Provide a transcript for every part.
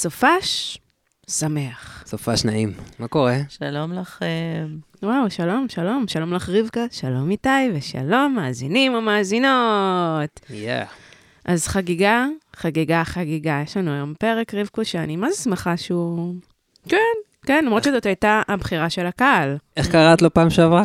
סופש שמח. סופש נעים. מה קורה? שלום לכם. וואו, שלום, שלום, שלום לך רבקה, שלום איתי, ושלום מאזינים ומאזינות. יאה. אז חגיגה, חגיגה, חגיגה. יש לנו היום פרק רבקו שאני מה זה שמחה שהוא... כן, כן, למרות שזאת הייתה הבחירה של הקהל. איך קראת לו פעם שעברה?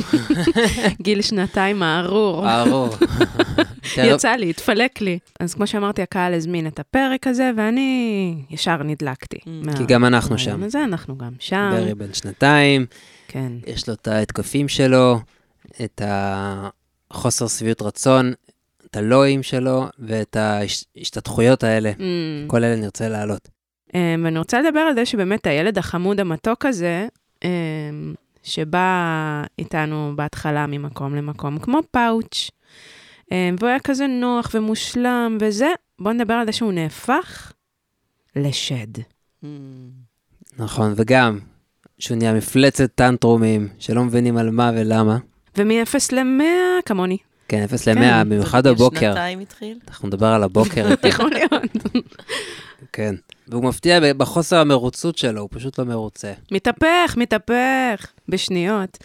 גיל שנתיים הארור. ארור. יצא לי, התפלק לי. אז כמו שאמרתי, הקהל הזמין את הפרק הזה, ואני ישר נדלקתי. מה- כי גם אנחנו שם. הזה, אנחנו גם שם. ברי בן שנתיים, כן. יש לו את ההתקפים שלו, את החוסר שביעות רצון, את הלואים שלו, ואת ההשתתחויות האלה. Mm. כל אלה נרצה להעלות. אמ, ואני רוצה לדבר על זה שבאמת הילד החמוד המתוק הזה, אמ, שבא איתנו בהתחלה ממקום למקום, כמו פאוץ', אמ, והוא היה כזה נוח ומושלם וזה, בואו נדבר על זה שהוא נהפך לשד. נכון, וגם, שהוא נהיה מפלצת טנטרומים, שלא מבינים על מה ולמה. ומ-0 ל-100, כמוני. כן, 0 כן, ל-100, במיוחד בבוקר. שנתיים התחיל? אנחנו נדבר על הבוקר, יכול להיות. כן. והוא מפתיע בחוסר המרוצות שלו, הוא פשוט לא מרוצה. מתהפך, מתהפך, בשניות.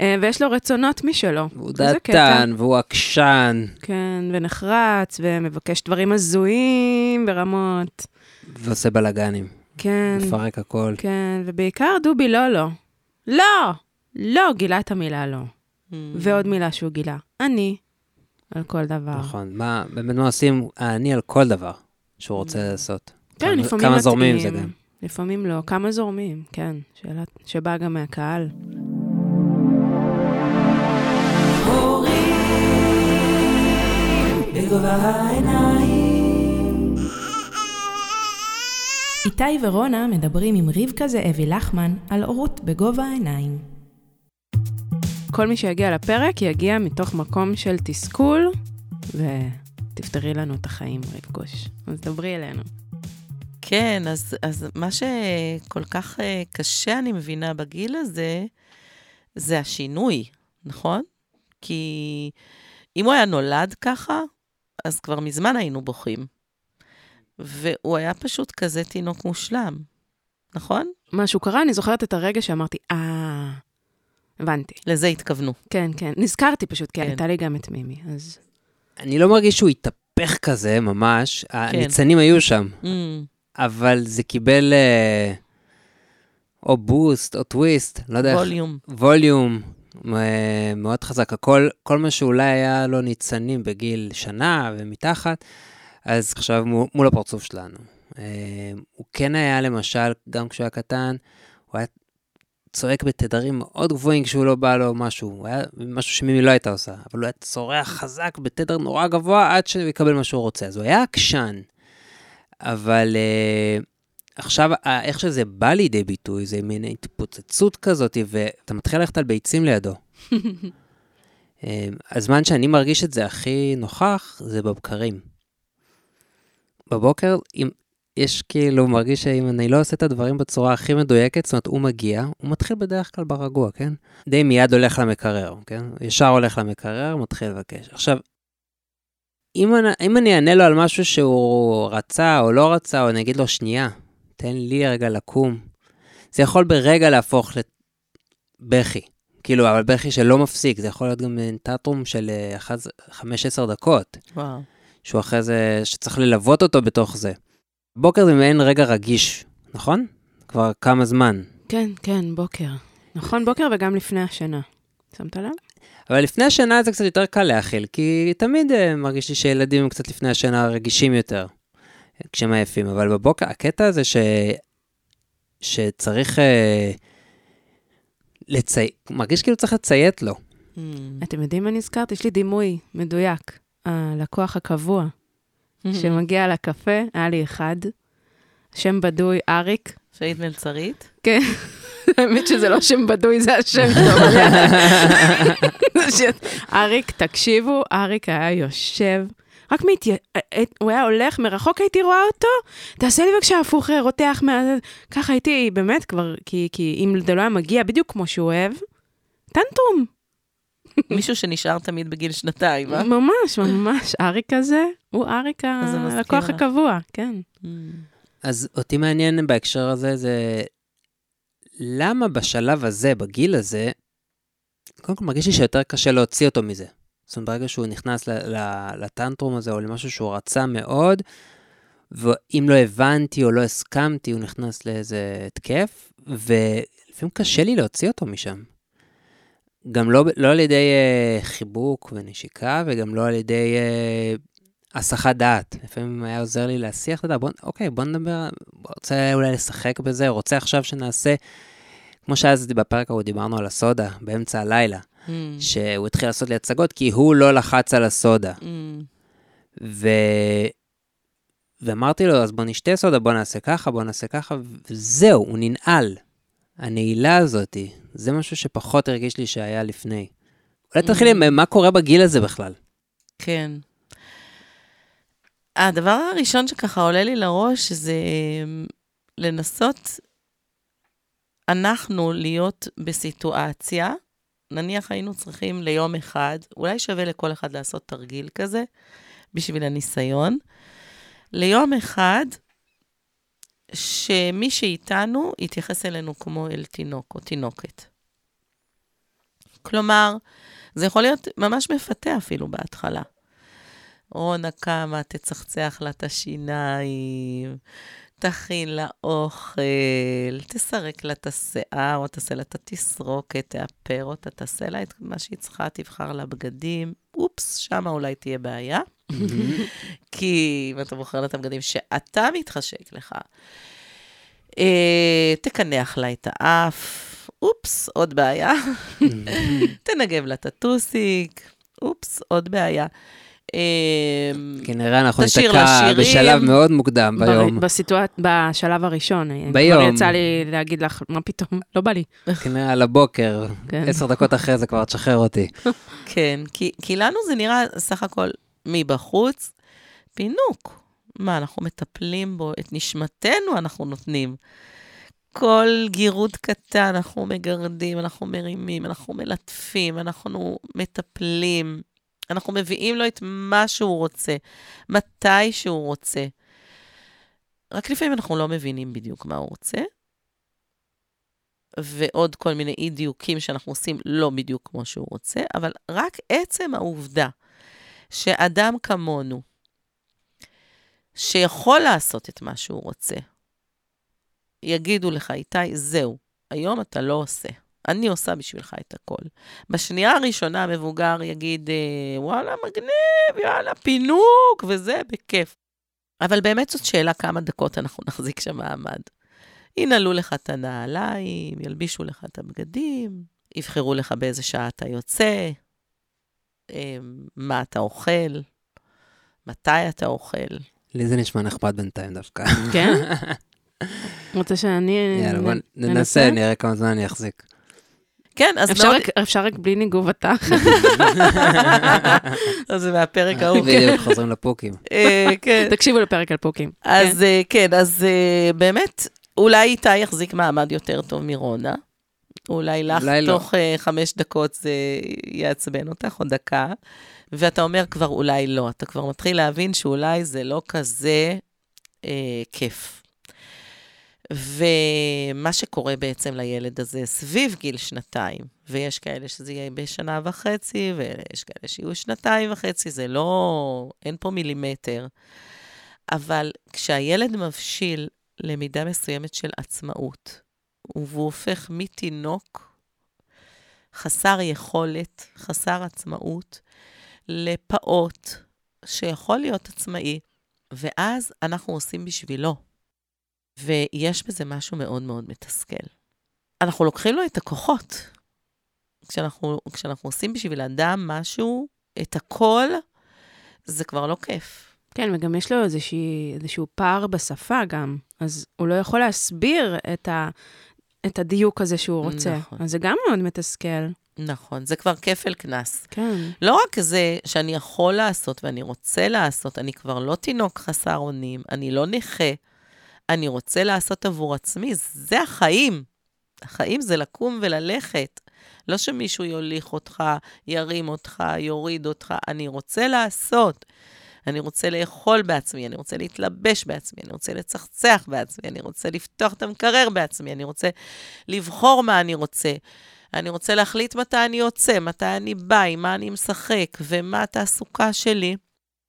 אמ, ויש לו רצונות משלו. והוא. דעתן, והוא עקשן, כן, ונחרץ, ומבקש דברים הזויים ברמות. ועושה בלאגנים. כן. מפרק הכל. כן, ובעיקר דובי לא לא. לא! לא גילה את המילה לא. ועוד מילה שהוא גילה. אני. על כל דבר. נכון. מה, באמת מה עושים אני על כל דבר שהוא רוצה לעשות. כן, כמה- לפעמים כמה זורמים מתאים, זה גם. לפעמים לא. כמה זורמים, כן. שאלה שבאה גם מהקהל. איתי ורונה מדברים עם רבקה זאבי לחמן על הורות בגובה העיניים. כל מי שיגיע לפרק יגיע מתוך מקום של תסכול, ותפתרי לנו את החיים, רבקוש. אז דברי אלינו. כן, אז, אז מה שכל כך אה, קשה, אני מבינה, בגיל הזה, זה השינוי, נכון? כי אם הוא היה נולד ככה, אז כבר מזמן היינו בוכים. והוא היה פשוט כזה תינוק מושלם, נכון? משהו קרה, אני זוכרת את הרגע שאמרתי, אה, הבנתי. לזה התכוונו. כן, כן. נזכרתי פשוט, כי כן. הייתה לי גם את מימי, אז... אני לא מרגיש שהוא התהפך כזה ממש, כן. הניצנים היו שם, Mm, אבל זה קיבל אה, או בוסט או טוויסט, לא יודע איך, ווליום. ווליום אה, מאוד חזק. הכל, כל מה שאולי היה לו ניצנים בגיל שנה ומתחת, אז עכשיו מול, מול הפרצוף שלנו. אה, הוא כן היה למשל, גם כשהוא היה קטן, הוא היה צועק בתדרים מאוד גבוהים כשהוא לא בא לו משהו. הוא היה משהו שמימי לא הייתה עושה, אבל הוא היה צורח חזק בתדר נורא גבוה עד שהוא יקבל מה שהוא רוצה. אז הוא היה עקשן. אבל אה, עכשיו, אה, איך שזה בא לידי ביטוי, זה מין התפוצצות כזאת, ואתה מתחיל ללכת על ביצים לידו. אה, הזמן שאני מרגיש את זה הכי נוכח, זה בבקרים. בבוקר, אם יש כאילו, מרגיש שאם אני לא עושה את הדברים בצורה הכי מדויקת, זאת אומרת, הוא מגיע, הוא מתחיל בדרך כלל ברגוע, כן? די מיד הולך למקרר, כן? ישר הולך למקרר, מתחיל לבקש. עכשיו, אם אני, אם אני אענה לו על משהו שהוא רצה או לא רצה, או אני אגיד לו, שנייה, תן לי רגע לקום, זה יכול ברגע להפוך לבכי. כאילו, אבל בכי שלא מפסיק, זה יכול להיות גם טאטרום של 5-10 דקות, וואו. שהוא אחרי זה, שצריך ללוות אותו בתוך זה. בוקר זה מעין רגע רגיש, נכון? כבר כמה זמן. כן, כן, בוקר. נכון, בוקר וגם לפני השינה. שמת לב? אבל לפני השינה זה קצת יותר קל להכיל, כי תמיד uh, מרגיש לי שילדים הם קצת לפני השינה רגישים יותר, כשהם עייפים, אבל בבוקר, הקטע הזה ש... שצריך uh, לצי... מרגיש כאילו צריך לציית לו. Mm. אתם יודעים מה נזכרת? יש לי דימוי מדויק. הלקוח הקבוע שמגיע לקפה, היה לי אחד, שם בדוי אריק. שהיית מלצרית? כן, האמת שזה לא שם בדוי, זה השם שלו. אריק, תקשיבו, אריק היה יושב, רק מתי... הוא היה הולך מרחוק, הייתי רואה אותו, תעשה לי בבקשה הפוך, רותח מה... ככה הייתי באמת כבר, כי, כי אם זה לא היה מגיע בדיוק כמו שהוא אוהב, טנטרום. מישהו שנשאר תמיד בגיל שנתיים, אה? ממש, ממש, אריק הזה, הוא אריק הלקוח. הקבוע, כן. אז אותי מעניין בהקשר הזה, זה למה בשלב הזה, בגיל הזה, קודם כל מרגיש לי שיותר קשה להוציא אותו מזה. זאת אומרת, ברגע שהוא נכנס לטנטרום הזה, או למשהו שהוא רצה מאוד, ואם לא הבנתי או לא הסכמתי, הוא נכנס לאיזה התקף, ולפעמים קשה לי להוציא אותו משם. גם לא, לא על ידי uh, חיבוק ונשיקה, וגם לא על ידי uh, הסחת דעת. לפעמים היה עוזר לי להסיח את הדעת, בוא, אוקיי, בוא נדבר, רוצה אולי לשחק בזה, רוצה עכשיו שנעשה, כמו שאז בפרק ההוא דיברנו על הסודה, באמצע הלילה, mm. שהוא התחיל לעשות לי הצגות, כי הוא לא לחץ על הסודה. Mm. ו... ואמרתי לו, אז בוא נשתה סודה, בוא נעשה ככה, בוא נעשה ככה, וזהו, הוא ננעל. הנעילה הזאתי, זה משהו שפחות הרגיש לי שהיה לפני. אולי תתחילי עם מה קורה בגיל הזה בכלל. כן. הדבר הראשון שככה עולה לי לראש זה לנסות אנחנו להיות בסיטואציה, נניח היינו צריכים ליום אחד, אולי שווה לכל אחד לעשות תרגיל כזה, בשביל הניסיון. ליום אחד, שמי שאיתנו יתייחס אלינו כמו אל תינוק או תינוקת. כלומר, זה יכול להיות ממש מפתה אפילו בהתחלה. רונה קמה, תצחצח לה את השיניים, תכין לה אוכל, תסרק לה את השיער, או תעשה לה את התסרוקת, תאפר אותה, תעשה לה את מה שהיא צריכה, תבחר לה בגדים. אופס, שמה אולי תהיה בעיה. כי אם אתה בוחר לה את הבגדים שאתה מתחשק לך, אה, תקנח לה את האף, אופס, עוד בעיה. תנגב לה את הטוסיק, אופס, עוד בעיה. אמ, כנראה אנחנו ניתקע בשלב מאוד מוקדם ביום. בשלב הראשון. ביום. כבר יצא לי להגיד לך, מה פתאום, לא בא לי. כנראה על הבוקר, כן. עשר דקות אחרי זה כבר תשחרר אותי. כן, כי, כי לנו זה נראה סך הכל מבחוץ פינוק. מה, אנחנו מטפלים בו, את נשמתנו אנחנו נותנים. כל גירות קטן אנחנו מגרדים, אנחנו מרימים, אנחנו מלטפים, אנחנו מטפלים. אנחנו מביאים לו את מה שהוא רוצה, מתי שהוא רוצה. רק לפעמים אנחנו לא מבינים בדיוק מה הוא רוצה, ועוד כל מיני אי-דיוקים שאנחנו עושים לא בדיוק כמו שהוא רוצה, אבל רק עצם העובדה שאדם כמונו, שיכול לעשות את מה שהוא רוצה, יגידו לך, איתי, זהו, היום אתה לא עושה. אני עושה בשבילך את הכל. בשנייה הראשונה המבוגר יגיד, אה, וואלה, מגניב, יאללה, פינוק, וזה, בכיף. אבל באמת זאת שאלה כמה דקות אנחנו נחזיק שם מעמד. ינעלו לך את הנעליים, ילבישו לך את הבגדים, יבחרו לך באיזה שעה אתה יוצא, אה, מה אתה אוכל, מתי אתה אוכל. לי זה נשמע נחמד בינתיים דווקא. כן? רוצה שאני... יאללה, בוא ננסה, נראה כמה זמן אני אחזיק. כן, אז אפשר מאוד... רק, אפשר רק בלי ניגוב התח. זה מהפרק ההוא. בדיוק, חוזרים לפוקים. אה, כן. תקשיבו לפרק על פוקים. אז כן, אה, אז אה, באמת, אולי איתי יחזיק מעמד יותר טוב מרונה. אולי לך לא. תוך חמש דקות זה יעצבן אותך, או דקה. ואתה אומר כבר אולי לא, אתה כבר מתחיל להבין שאולי זה לא כזה אה, כיף. ומה שקורה בעצם לילד הזה סביב גיל שנתיים, ויש כאלה שזה יהיה בשנה וחצי, ויש כאלה שיהיו שנתיים וחצי, זה לא, אין פה מילימטר. אבל כשהילד מבשיל למידה מסוימת של עצמאות, והוא הופך מתינוק חסר יכולת, חסר עצמאות, לפעוט שיכול להיות עצמאי, ואז אנחנו עושים בשבילו. ויש בזה משהו מאוד מאוד מתסכל. אנחנו לוקחים לו את הכוחות. כשאנחנו, כשאנחנו עושים בשביל אדם משהו, את הכל, זה כבר לא כיף. כן, וגם יש לו איזושהי, איזשהו פער בשפה גם, אז הוא לא יכול להסביר את, ה, את הדיוק הזה שהוא רוצה. נכון. אז זה גם מאוד מתסכל. נכון, זה כבר כפל קנס. כן. לא רק זה שאני יכול לעשות ואני רוצה לעשות, אני כבר לא תינוק חסר אונים, אני לא נכה, אני רוצה לעשות עבור עצמי, זה החיים. החיים זה לקום וללכת. לא שמישהו יוליך אותך, ירים אותך, יוריד אותך, אני רוצה לעשות. אני רוצה לאכול בעצמי, אני רוצה להתלבש בעצמי, אני רוצה לצחצח בעצמי, אני רוצה לפתוח את המקרר בעצמי, אני רוצה לבחור מה אני רוצה. אני רוצה להחליט מתי אני יוצא, מתי אני בא, עם מה אני משחק, ומה התעסוקה שלי.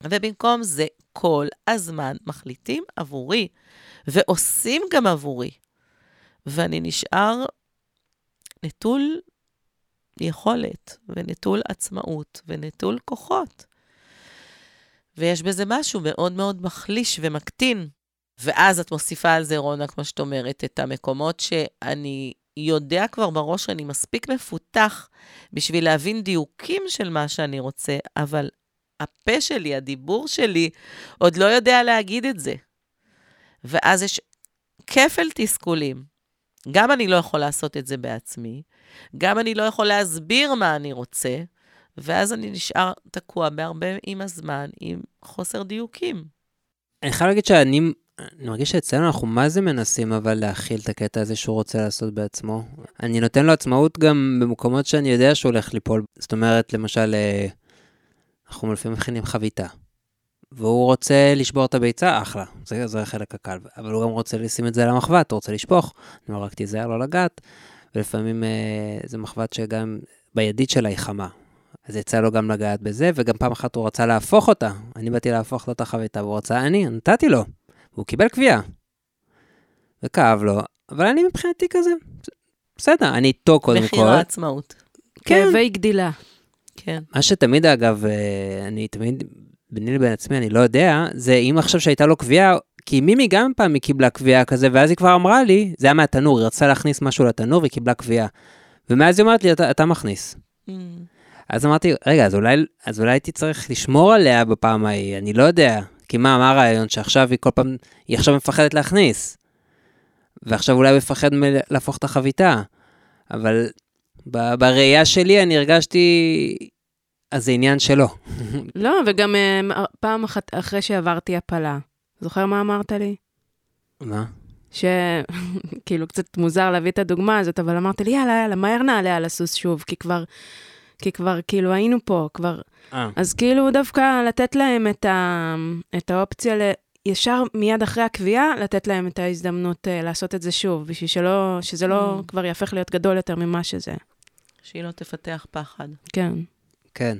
ובמקום זה, כל הזמן מחליטים עבורי, ועושים גם עבורי. ואני נשאר נטול יכולת, ונטול עצמאות, ונטול כוחות. ויש בזה משהו מאוד מאוד מחליש ומקטין. ואז את מוסיפה על זה, רונה, כמו שאת אומרת, את המקומות שאני יודע כבר בראש שאני מספיק מפותח בשביל להבין דיוקים של מה שאני רוצה, אבל הפה שלי, הדיבור שלי, עוד לא יודע להגיד את זה. ואז יש כפל תסכולים. גם אני לא יכול לעשות את זה בעצמי, גם אני לא יכול להסביר מה אני רוצה, ואז אני נשאר תקוע בהרבה עם הזמן, עם חוסר דיוקים. אני חייב להגיד שאני אני מרגיש שאצלנו אנחנו מה זה מנסים אבל להכיל את הקטע הזה שהוא רוצה לעשות בעצמו. אני נותן לו עצמאות גם במקומות שאני יודע שהוא הולך ליפול. זאת אומרת, למשל, אה, אנחנו לפעמים מכינים חביתה. והוא רוצה לשבור את הביצה, אחלה, זה, זה החלק הקל. אבל הוא גם רוצה לשים את זה על המחבת, הוא רוצה לשפוך. אני אומר, רק תיזהר לא לגעת. ולפעמים אה, זה מחבת שגם בידית שלה היא חמה. אז יצא לו גם לגעת בזה, וגם פעם אחת הוא רצה להפוך אותה. אני באתי להפוך לו את החביתה, והוא רצה אני, נתתי לו. והוא קיבל קביעה. וכאב לו, אבל אני מבחינתי כזה, בסדר, אני איתו קודם כל. מחיר העצמאות. כן. כאבי גדילה. כן. מה שתמיד, אגב, אה, אני תמיד, ביני לבין עצמי, אני לא יודע, זה אם עכשיו שהייתה לו קביעה, כי מימי גם פעם היא קיבלה קביעה כזה, ואז היא כבר אמרה לי, זה היה מהתנור, היא רצתה להכניס משהו לתנור והיא קיבלה קביעה. ומאז היא אומרת לי, אתה, אתה מכניס. Mm. אז אמרתי, רגע, אז אולי, אז אולי הייתי צריך לשמור עליה בפעם ההיא, אני לא יודע. כי מה, מה הרעיון? שעכשיו היא כל פעם, היא עכשיו מפחדת להכניס. ועכשיו אולי הוא יפחד להפוך את החביתה. אבל בראייה שלי אני הרגשתי, אז זה עניין שלו. לא, וגם אה, פעם אחת אחרי שעברתי הפלה, זוכר מה אמרת לי? מה? שכאילו קצת מוזר להביא את הדוגמה הזאת, אבל אמרת לי, יאללה, יאללה, מהר נעלה על הסוס שוב, כי כבר, כי כבר כאילו היינו פה, כבר... אה. אז כאילו דווקא לתת להם את, ה, את האופציה ל... ישר מיד אחרי הקביעה, לתת להם את ההזדמנות uh, לעשות את זה שוב, בשביל שלא, שזה לא Mm. כבר יהפך להיות גדול יותר ממה שזה. שהיא לא תפתח פחד. כן. כן.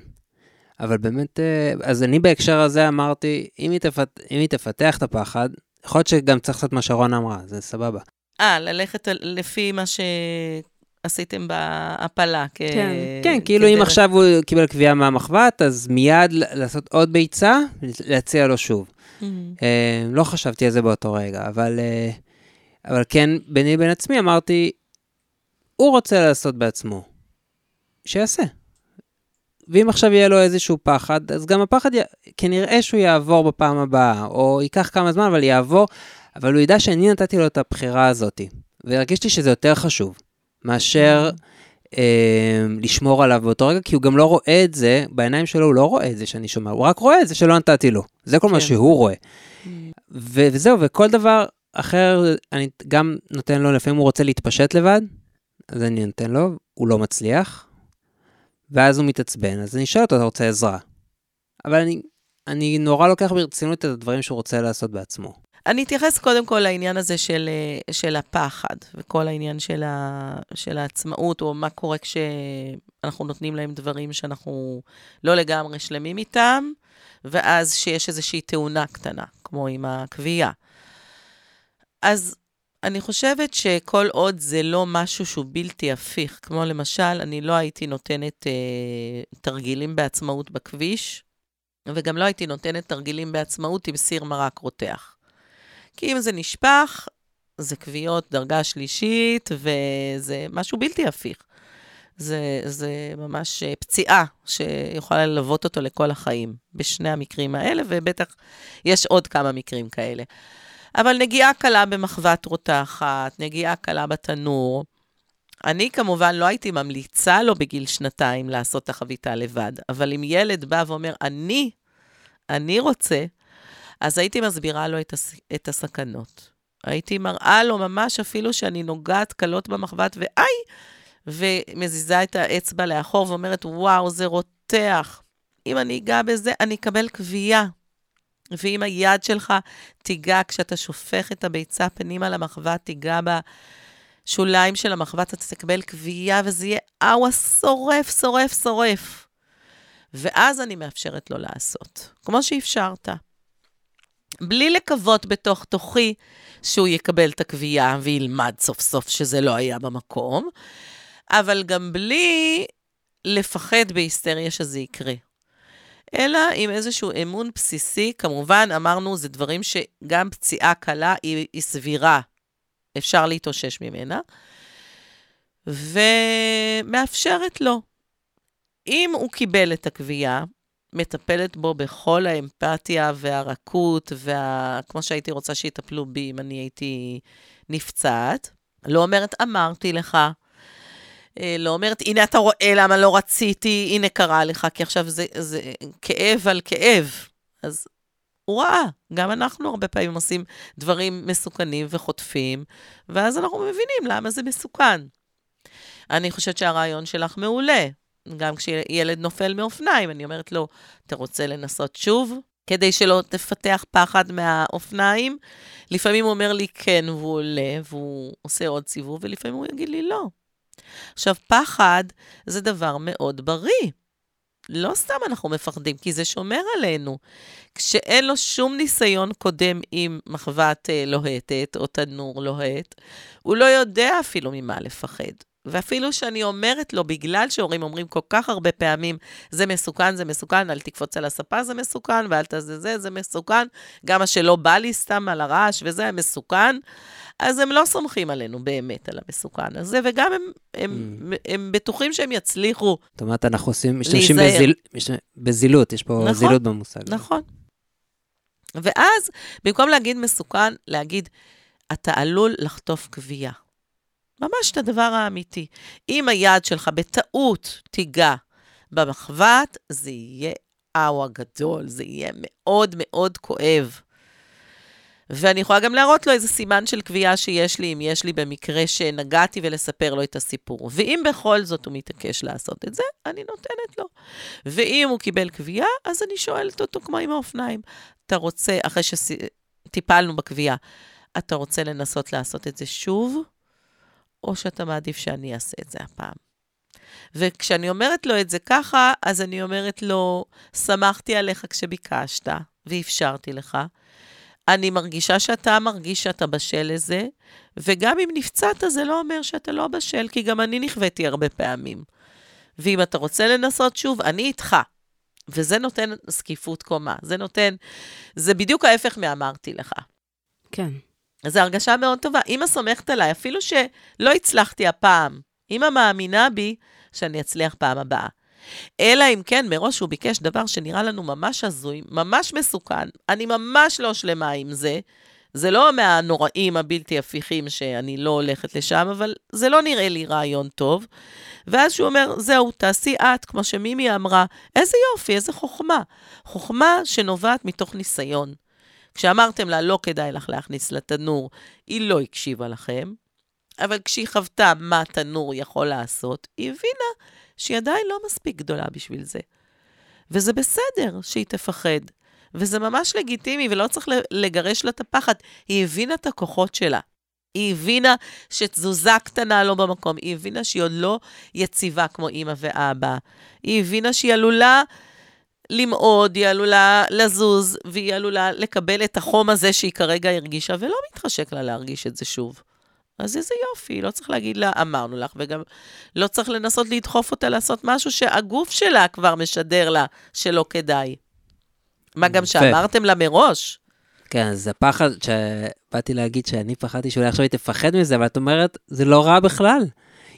אבל באמת, אה, אז אני בהקשר הזה אמרתי, אם היא, תפת, אם היא תפתח את הפחד, יכול להיות שגם צריך לעשות מה שרון אמרה, זה סבבה. אה, ללכת לפי מה שעשיתם בהפלה. כ... כן. כן, כאילו אם כדרך. עכשיו הוא קיבל קביעה מהמחבת, אז מיד לעשות עוד ביצה, להציע לו שוב. Mm. אה, לא חשבתי על זה באותו רגע, אבל, אה, אבל כן, ביני לבין עצמי אמרתי, הוא רוצה לעשות בעצמו, שיעשה. ואם עכשיו יהיה לו איזשהו פחד, אז גם הפחד, י... כנראה שהוא יעבור בפעם הבאה, או ייקח כמה זמן, אבל יעבור, אבל הוא ידע שאני נתתי לו את הבחירה הזאת. והרגישתי שזה יותר חשוב, מאשר אה, לשמור עליו באותו רגע, כי הוא גם לא רואה את זה, בעיניים שלו הוא לא רואה את זה שאני שומע, הוא רק רואה את זה שלא נתתי לו. זה כל מה כן. שהוא רואה. Mm. ו- וזהו, וכל דבר אחר, אני גם נותן לו, לפעמים הוא רוצה להתפשט לבד, אז אני נותן לו, הוא לא מצליח, ואז הוא מתעצבן, אז אני שואל אותו, אתה רוצה עזרה? אבל אני, אני נורא לוקח ברצינות את הדברים שהוא רוצה לעשות בעצמו. אני אתייחס קודם כל לעניין הזה של, אה, של הפחד, וכל העניין של, ה, של העצמאות, או מה קורה כשאנחנו נותנים להם דברים שאנחנו לא לגמרי שלמים איתם, ואז שיש איזושהי תאונה קטנה, כמו עם הקביעה. אז אני חושבת שכל עוד זה לא משהו שהוא בלתי הפיך, כמו למשל, אני לא הייתי נותנת אה, תרגילים בעצמאות בכביש, וגם לא הייתי נותנת תרגילים בעצמאות עם סיר מרק רותח. כי אם זה נשפך, זה כוויות דרגה שלישית, וזה משהו בלתי הפיך. זה, זה ממש אה, פציעה שיכולה ללוות אותו לכל החיים, בשני המקרים האלה, ובטח יש עוד כמה מקרים כאלה. אבל נגיעה קלה במחבת רותחת, נגיעה קלה בתנור. אני כמובן לא הייתי ממליצה לו בגיל שנתיים לעשות את החביתה לבד, אבל אם ילד בא ואומר, אני, אני רוצה, אז הייתי מסבירה לו את, הס... את הסכנות. הייתי מראה לו ממש אפילו שאני נוגעת קלות במחבת, ואיי, ומזיזה את האצבע לאחור ואומרת, וואו, זה רותח. אם אני אגע בזה, אני אקבל כווייה. ואם היד שלך תיגע כשאתה שופך את הביצה פנימה למחבת, תיגע בשוליים של המחבת, אתה תקבל כווייה, וזה יהיה אאווה שורף, שורף, שורף. ואז אני מאפשרת לו לעשות, כמו שאפשרת. בלי לקוות בתוך תוכי שהוא יקבל את הכווייה וילמד סוף סוף שזה לא היה במקום, אבל גם בלי לפחד בהיסטריה שזה יקרה. אלא עם איזשהו אמון בסיסי, כמובן, אמרנו, זה דברים שגם פציעה קלה היא, היא סבירה, אפשר להתאושש ממנה, ומאפשרת לו. אם הוא קיבל את הקביעה, מטפלת בו בכל האמפתיה והרכות, וה... כמו שהייתי רוצה שיטפלו בי אם אני הייתי נפצעת. לא אומרת, אמרתי לך. אה, לא אומרת, הנה אתה רואה למה לא רציתי, הנה קרה לך, כי עכשיו זה, זה כאב על כאב. אז הוא ראה. גם אנחנו הרבה פעמים עושים דברים מסוכנים וחוטפים, ואז אנחנו מבינים למה זה מסוכן. אני חושבת שהרעיון שלך מעולה. גם כשילד נופל מאופניים, אני אומרת לו, אתה רוצה לנסות שוב? כדי שלא תפתח פחד מהאופניים. לפעמים הוא אומר לי כן, והוא עולה, והוא עושה עוד סיבוב, ולפעמים הוא יגיד לי לא. עכשיו, פחד זה דבר מאוד בריא. לא סתם אנחנו מפחדים, כי זה שומר עלינו. כשאין לו שום ניסיון קודם עם מחבת אה, לוהטת או תנור לוהט, הוא לא יודע אפילו ממה לפחד. ואפילו שאני אומרת לו, בגלל שהורים אומרים כל כך הרבה פעמים, זה מסוכן, זה מסוכן, אל תקפוץ על הספה, זה מסוכן, ואל תזה זה, זה מסוכן, גם מה שלא בא לי סתם על הרעש וזה, מסוכן, אז הם לא סומכים עלינו באמת על המסוכן הזה, וגם הם, הם, mm. הם, הם בטוחים שהם יצליחו זאת אומרת, אנחנו עושים, משתמשים בזיל, מש, בזילות, יש פה נכון, זילות במושג. נכון. ואז, במקום להגיד מסוכן, להגיד, אתה עלול לחטוף גבייה. ממש את הדבר האמיתי. אם היד שלך בטעות תיגע במחבת, זה יהיה אאווה גדול, זה יהיה מאוד מאוד כואב. ואני יכולה גם להראות לו איזה סימן של קביעה שיש לי, אם יש לי במקרה שנגעתי, ולספר לו את הסיפור. ואם בכל זאת הוא מתעקש לעשות את זה, אני נותנת לו. ואם הוא קיבל קביעה, אז אני שואלת אותו כמו עם האופניים. אתה רוצה, אחרי שטיפלנו בקביעה, אתה רוצה לנסות לעשות את זה שוב? או שאתה מעדיף שאני אעשה את זה הפעם. וכשאני אומרת לו את זה ככה, אז אני אומרת לו, שמחתי עליך כשביקשת ואפשרתי לך. אני מרגישה שאתה מרגיש שאתה בשל לזה, וגם אם נפצעת, זה לא אומר שאתה לא בשל, כי גם אני נכוויתי הרבה פעמים. ואם אתה רוצה לנסות שוב, אני איתך. וזה נותן זקיפות קומה. זה נותן, זה בדיוק ההפך מאמרתי לך. כן. זו הרגשה מאוד טובה. אמא סומכת עליי, אפילו שלא הצלחתי הפעם, אמא מאמינה בי שאני אצליח פעם הבאה. אלא אם כן, מראש הוא ביקש דבר שנראה לנו ממש הזוי, ממש מסוכן, אני ממש לא שלמה עם זה. זה לא מהנוראים הבלתי הפיכים שאני לא הולכת לשם, אבל זה לא נראה לי רעיון טוב. ואז שהוא אומר, זהו, תעשי את, כמו שמימי אמרה, איזה יופי, איזה חוכמה. חוכמה שנובעת מתוך ניסיון. כשאמרתם לה, לא כדאי לך להכניס לתנור, היא לא הקשיבה לכם, אבל כשהיא חוותה מה תנור יכול לעשות, היא הבינה שהיא עדיין לא מספיק גדולה בשביל זה. וזה בסדר שהיא תפחד, וזה ממש לגיטימי, ולא צריך לגרש לה את הפחד. היא הבינה את הכוחות שלה. היא הבינה שתזוזה קטנה לא במקום, היא הבינה שהיא עוד לא יציבה כמו אימא ואבא. היא הבינה שהיא עלולה למעוד, היא עלולה לזוז, והיא עלולה לקבל את החום הזה שהיא כרגע הרגישה, ולא מתחשק לה להרגיש את זה שוב. אז איזה יופי, לא צריך להגיד לה, אמרנו לך, וגם לא צריך לנסות לדחוף אותה לעשות משהו שהגוף שלה כבר משדר לה שלא כדאי. מה גם שאמרתם לה מראש. כן, זה פחד שבאתי להגיד שאני פחדתי שאולי עכשיו היא תפחד מזה, אבל את אומרת, זה לא רע בכלל.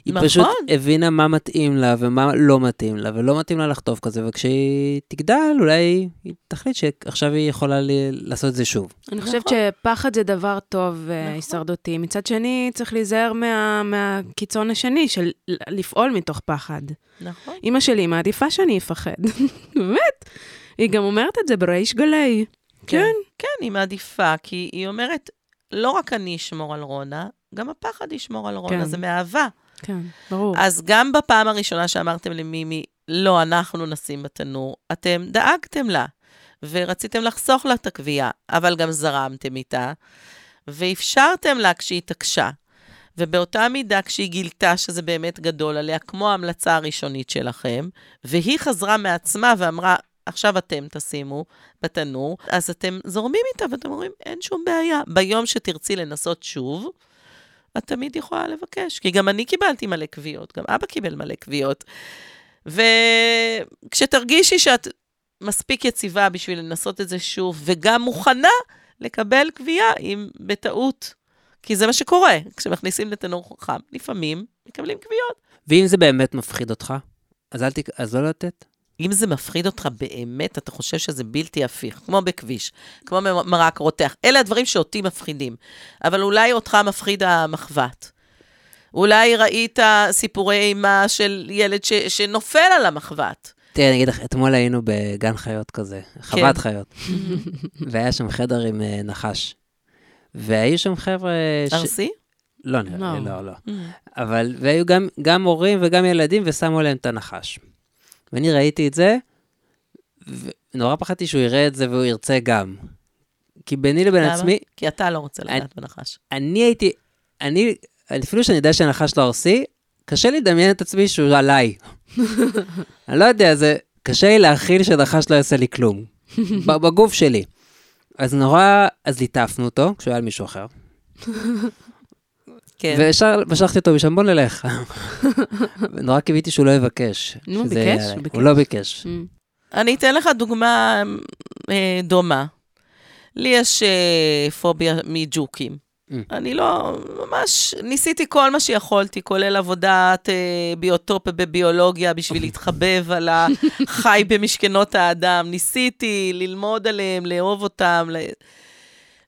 היא נכון. פשוט הבינה מה מתאים לה ומה לא מתאים לה, ולא מתאים לה לחטוף כזה, וכשהיא תגדל, אולי היא תחליט שעכשיו היא יכולה לי, לעשות את זה שוב. אני נכון. חושבת שפחד זה דבר טוב אה, נכון. הישרדותי. מצד שני, צריך להיזהר מה, מהקיצון השני של לפעול מתוך פחד. נכון. אימא שלי מעדיפה שאני אפחד. באמת. היא גם אומרת את זה בריש גלי. כן. כן, כן, היא מעדיפה, כי היא אומרת, לא רק אני אשמור על רונה, גם הפחד ישמור על רונה, כן. זה מאהבה. כן, ברור. אז גם בפעם הראשונה שאמרתם למימי, לא, אנחנו נשים בתנור, אתם דאגתם לה. ורציתם לחסוך לה את הכווייה, אבל גם זרמתם איתה, ואפשרתם לה כשהיא התעקשה. ובאותה מידה, כשהיא גילתה שזה באמת גדול עליה, כמו ההמלצה הראשונית שלכם, והיא חזרה מעצמה ואמרה, עכשיו אתם תשימו בתנור, אז אתם זורמים איתה ואתם אומרים, אין שום בעיה. ביום שתרצי לנסות שוב, את תמיד יכולה לבקש. כי גם אני קיבלתי מלא קביעות, גם אבא קיבל מלא קביעות. וכשתרגישי שאת מספיק יציבה בשביל לנסות את זה שוב, וגם מוכנה לקבל קביעה אם בטעות. כי זה מה שקורה כשמכניסים לתנור חכם. לפעמים מקבלים קביעות. ואם זה באמת מפחיד אותך, אז, אל תק... אז לא לתת. אם זה מפחיד אותך באמת, אתה חושב שזה בלתי הפיך, כמו בכביש, כמו מרק רותח. אלה הדברים שאותי מפחידים. אבל אולי אותך מפחיד המחבת. אולי ראית סיפורי אימה של ילד ש, שנופל על המחבת. תראה, אני אגיד לך, אתמול היינו בגן חיות כזה, חוות כן. חיות, והיה שם חדר עם uh, נחש. והיו שם חבר'ה... ארסי? ש... לא, נראה לי, לא, לא. לא. Mm. אבל, והיו גם, גם הורים וגם ילדים, ושמו עליהם את הנחש. ואני ראיתי את זה, ונורא פחדתי שהוא יראה את זה והוא ירצה גם. כי ביני לבין למה? עצמי... כי אתה לא רוצה לגעת בנחש. אני הייתי, אני, אפילו שאני יודע שהנחש לא ארסי, קשה לי לדמיין את עצמי שהוא עליי. אני לא יודע, זה קשה לי להכיל שנחש לא יעשה לי כלום. בגוף שלי. אז נורא, אז ליטפנו אותו, כשהוא היה על מישהו אחר. כן. וישר משכתי אותו משם, בוא נלך. נורא קיוויתי שהוא לא יבקש. נו, ביקש? הוא לא ביקש. Mm. אני אתן לך דוגמה אה, דומה. לי יש אה, פוביה מג'וקים. Mm. אני לא, ממש ניסיתי כל מה שיכולתי, כולל עבודת אה, ביוטופ בביולוגיה בשביל להתחבב על החי במשכנות האדם. ניסיתי ללמוד עליהם, לאהוב אותם. ל...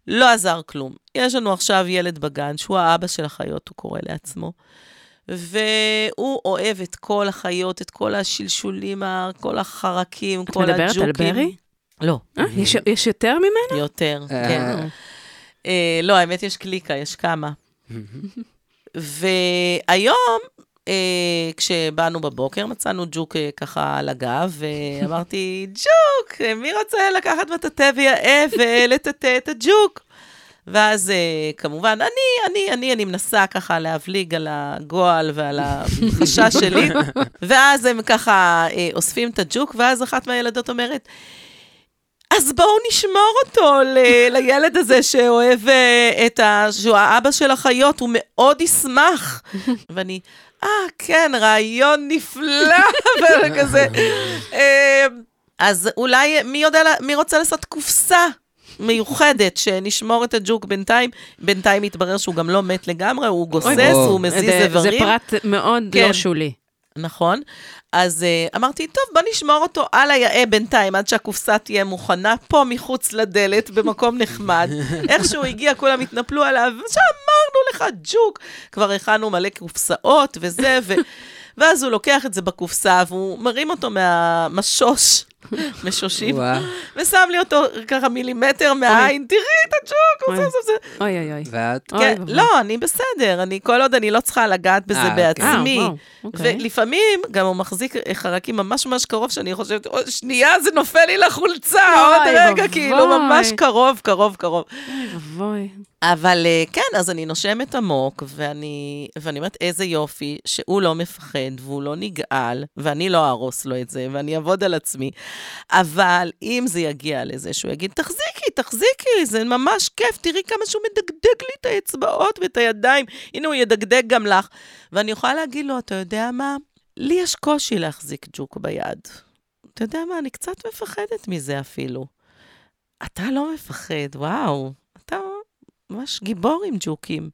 לא עזר כלום. יש לנו עכשיו ילד בגן, שהוא האבא של החיות, הוא קורא לעצמו. והוא אוהב את כל החיות, את כל השלשולים, כל החרקים, כל הג'וקים. את מדברת על ברי? לא. אה, יש, יותר ממנו? יותר, אה. כן. אה, לא, האמת, יש קליקה, יש כמה. והיום, אה, כשבאנו בבוקר, מצאנו ג'וק אה, ככה על הגב, ואמרתי, ג'וק, מי רוצה לקחת מטאטא ויאה ולטאטא את הג'וק? ואז אה, כמובן, אני, אני, אני, אני מנסה ככה להבליג על הגועל ועל החשש שלי, ואז הם ככה אה, אוספים את הג'וק, ואז אחת מהילדות אומרת, אז בואו נשמור אותו ל- לילד הזה שאוהב אה, את ה... שהוא האבא של החיות, הוא מאוד ישמח. ואני, אה, כן, רעיון נפלא, וכזה. אה, אז אולי, מי יודע, מי רוצה לעשות קופסה מיוחדת, שנשמור את הג'וק בינתיים. בינתיים מתברר שהוא גם לא מת לגמרי, הוא גוסס, הוא מזיז איברים. זה פרט מאוד לא כן. לא שולי. נכון. אז uh, אמרתי, טוב, בוא נשמור אותו על היאה בינתיים, עד שהקופסה תהיה מוכנה, פה מחוץ לדלת, במקום נחמד. איך שהוא הגיע, כולם התנפלו עליו, שאמרנו לך, ג'וק. כבר הכנו מלא קופסאות וזה, ו... ואז הוא לוקח את זה בקופסה, והוא מרים אותו מהמשוש משושים, ושם לי אותו ככה מילימטר מהעין, תראי את הג'וק, הוא זה, זה, זה. אוי, אוי, אוי. ואת? כן, לא, אני בסדר, אני, כל עוד אני לא צריכה לגעת בזה אה, בעצמי. אה, אוקיי. ולפעמים, גם הוא מחזיק חרקים ממש ממש קרוב, שאני חושבת, שנייה, זה נופל לי לחולצה, עוד רגע, כאילו, ממש קרוב, קרוב, קרוב. אוי ואבוי. אבל אה, כן, אז אני נושמת עמוק, ואני, ואני אומרת, איזה יופי שהוא לא מפחד והוא לא נגעל, ואני לא אהרוס לו את זה, ואני אעבוד על עצמי. אבל אם זה יגיע לזה שהוא יגיד, תחזיקי, תחזיקי, זה ממש כיף, תראי כמה שהוא מדגדג לי את האצבעות ואת הידיים, הנה הוא ידגדג גם לך. ואני יכולה להגיד לו, אתה יודע מה? לי יש קושי להחזיק ג'וק ביד. אתה יודע מה, אני קצת מפחדת מזה אפילו. אתה לא מפחד, וואו, אתה ממש גיבור עם ג'וקים.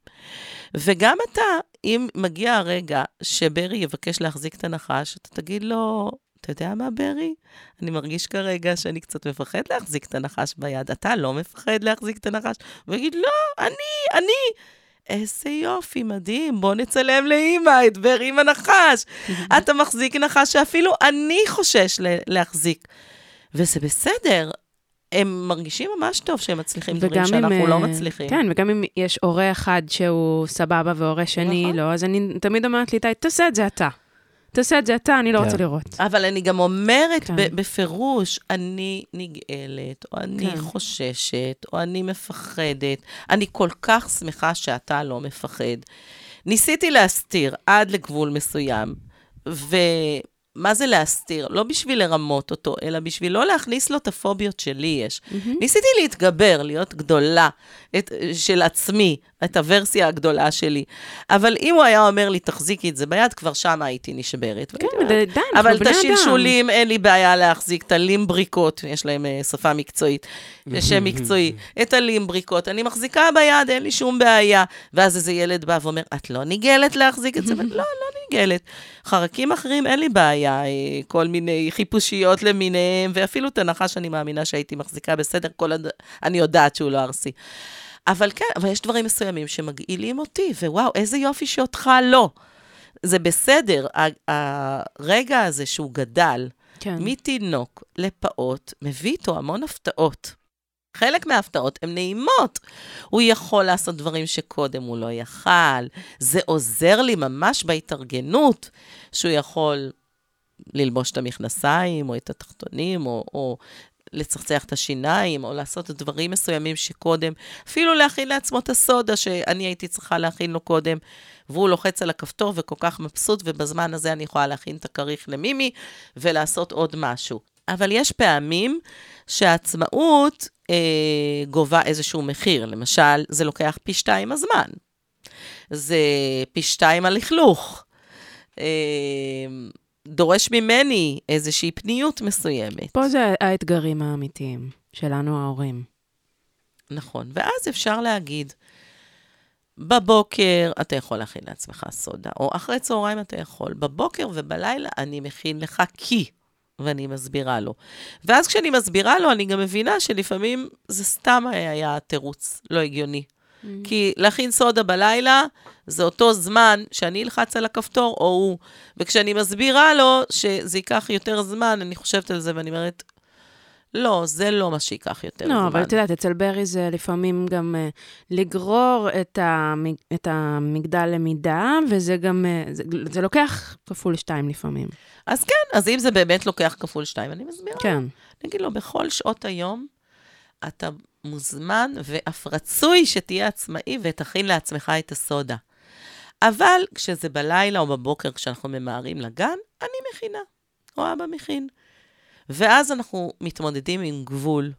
וגם אתה, אם מגיע הרגע שברי יבקש להחזיק את הנחש, אתה תגיד לו, אתה יודע מה, ברי? אני מרגיש כרגע שאני קצת מפחד להחזיק את הנחש ביד. אתה לא מפחד להחזיק את הנחש? הוא יגיד, לא, אני, אני. איזה יופי, מדהים, בוא נצלם לאימא את ברי עם הנחש. אתה מחזיק נחש שאפילו אני חושש להחזיק. וזה בסדר, הם מרגישים ממש טוב שהם מצליחים דברים שאנחנו אם, לא אה, מצליחים. כן, וגם אם יש הורה אחד שהוא סבבה והורה שני נכון. לא, אז אני תמיד אומרת לי, תעשה את זה אתה. תעשה את זה אתה, אני לא כן. רוצה לראות. אבל אני גם אומרת כן. בפירוש, אני נגאלת, או אני כן. חוששת, או אני מפחדת. אני כל כך שמחה שאתה לא מפחד. ניסיתי להסתיר עד לגבול מסוים, ומה זה להסתיר? לא בשביל לרמות אותו, אלא בשביל לא להכניס לו את הפוביות שלי יש. ניסיתי להתגבר, להיות גדולה את, של עצמי, את הוורסיה הגדולה שלי. אבל אם הוא היה אומר לי, תחזיקי את זה ביד, כבר שם הייתי נשברת. כן, די, אנחנו אבל בני את אדם. השלשולים אין לי בעיה להחזיק, את הלימבריקות, יש להם אה, שפה מקצועית, שם מקצועי, את הלימבריקות, אני מחזיקה ביד, אין לי שום בעיה. ואז איזה ילד בא ואומר, את לא ניגלת להחזיק את זה? לא, לא ניגלת. חרקים אחרים, אין לי בעיה, אה, כל מיני חיפושיות למיניהם, ואפילו את הנחש אני מאמינה שהייתי מחזיקה בסדר, כל הד... אני יודעת שהוא לא ארסי. אבל כן, אבל יש דברים מסוימים שמגעילים אותי, ווואו, איזה יופי שאותך לא. זה בסדר, הרגע הזה שהוא גדל, כן. מתינוק לפעוט, מביא איתו המון הפתעות. חלק מההפתעות הן נעימות. הוא יכול לעשות דברים שקודם הוא לא יכל. זה עוזר לי ממש בהתארגנות, שהוא יכול ללבוש את המכנסיים, או את התחתונים, או, או לצחצח את השיניים, או לעשות דברים מסוימים שקודם, אפילו להכין לעצמו את הסודה שאני הייתי צריכה להכין לו קודם, והוא לוחץ על הכפתור וכל כך מבסוט, ובזמן הזה אני יכולה להכין את הכריך למימי ולעשות עוד משהו. אבל יש פעמים שהעצמאות אה, גובה איזשהו מחיר. למשל, זה לוקח פי שתיים הזמן. זה פי שתיים הלכלוך. אה, דורש ממני איזושהי פניות מסוימת. פה זה האתגרים האמיתיים שלנו, ההורים. נכון. ואז אפשר להגיד, בבוקר אתה יכול להכין לעצמך סודה, או אחרי צהריים אתה יכול. בבוקר ובלילה אני מכין לך כי, ואני מסבירה לו. ואז כשאני מסבירה לו, אני גם מבינה שלפעמים זה סתם היה תירוץ לא הגיוני. כי להכין סודה בלילה, זה אותו זמן שאני אלחץ על הכפתור או הוא. וכשאני מסבירה לו שזה ייקח יותר זמן, אני חושבת על זה ואני אומרת, לא, זה לא מה שייקח יותר זמן. לא, אבל את יודעת, אצל ברי זה לפעמים גם uh, לגרור את, המג... את המגדל למידה, וזה גם, uh, זה, זה לוקח כפול שתיים לפעמים. אז כן, אז אם זה באמת לוקח כפול שתיים, אני מסבירה. כן. אני אגיד לו, בכל שעות היום אתה מוזמן ואף רצוי שתהיה עצמאי ותכין לעצמך את הסודה. אבל כשזה בלילה או בבוקר, כשאנחנו ממהרים לגן, אני מכינה, או אבא מכין. ואז אנחנו מתמודדים עם גבול,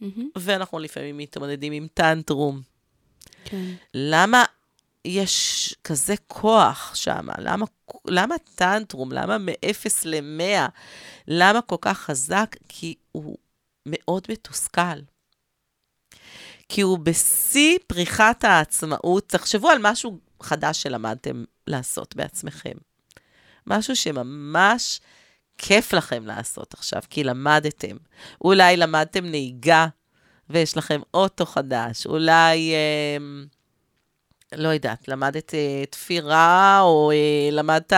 מהמם. ואנחנו לפעמים מתמודדים עם טנטרום. כן. למה יש כזה כוח שם? למה, למה טנטרום? למה מ-0 ל-100? למה כל כך חזק? כי הוא מאוד מתוסכל. כי הוא בשיא פריחת העצמאות. תחשבו על משהו חדש שלמדתם לעשות בעצמכם. משהו שממש כיף לכם לעשות עכשיו, כי למדתם. אולי למדתם נהיגה ויש לכם אוטו חדש. אולי... אה, לא יודעת, למדת אה, תפירה, או אה, למדת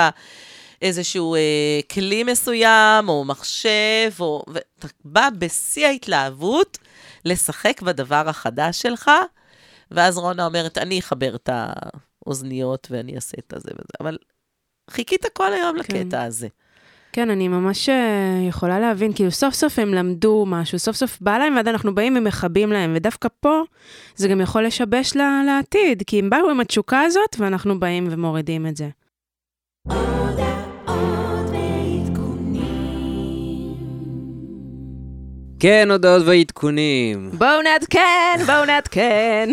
איזשהו אה, כלי מסוים, או מחשב, או... ואתה בא בשיא ההתלהבות לשחק בדבר החדש שלך, ואז רונה אומרת, אני אחבר את האוזניות ואני אעשה את הזה וזה. אבל חיכית כל היום כן. לקטע הזה. כן, אני ממש אה, יכולה להבין, כאילו סוף סוף הם למדו משהו, סוף סוף בא להם, ואז אנחנו באים ומכבים להם, ודווקא פה זה גם יכול לשבש ל- לעתיד, כי הם באו עם התשוקה הזאת, ואנחנו באים ומורידים את זה. כן, הודעות ועדכונים. בואו נעדכן, בואו נעדכן.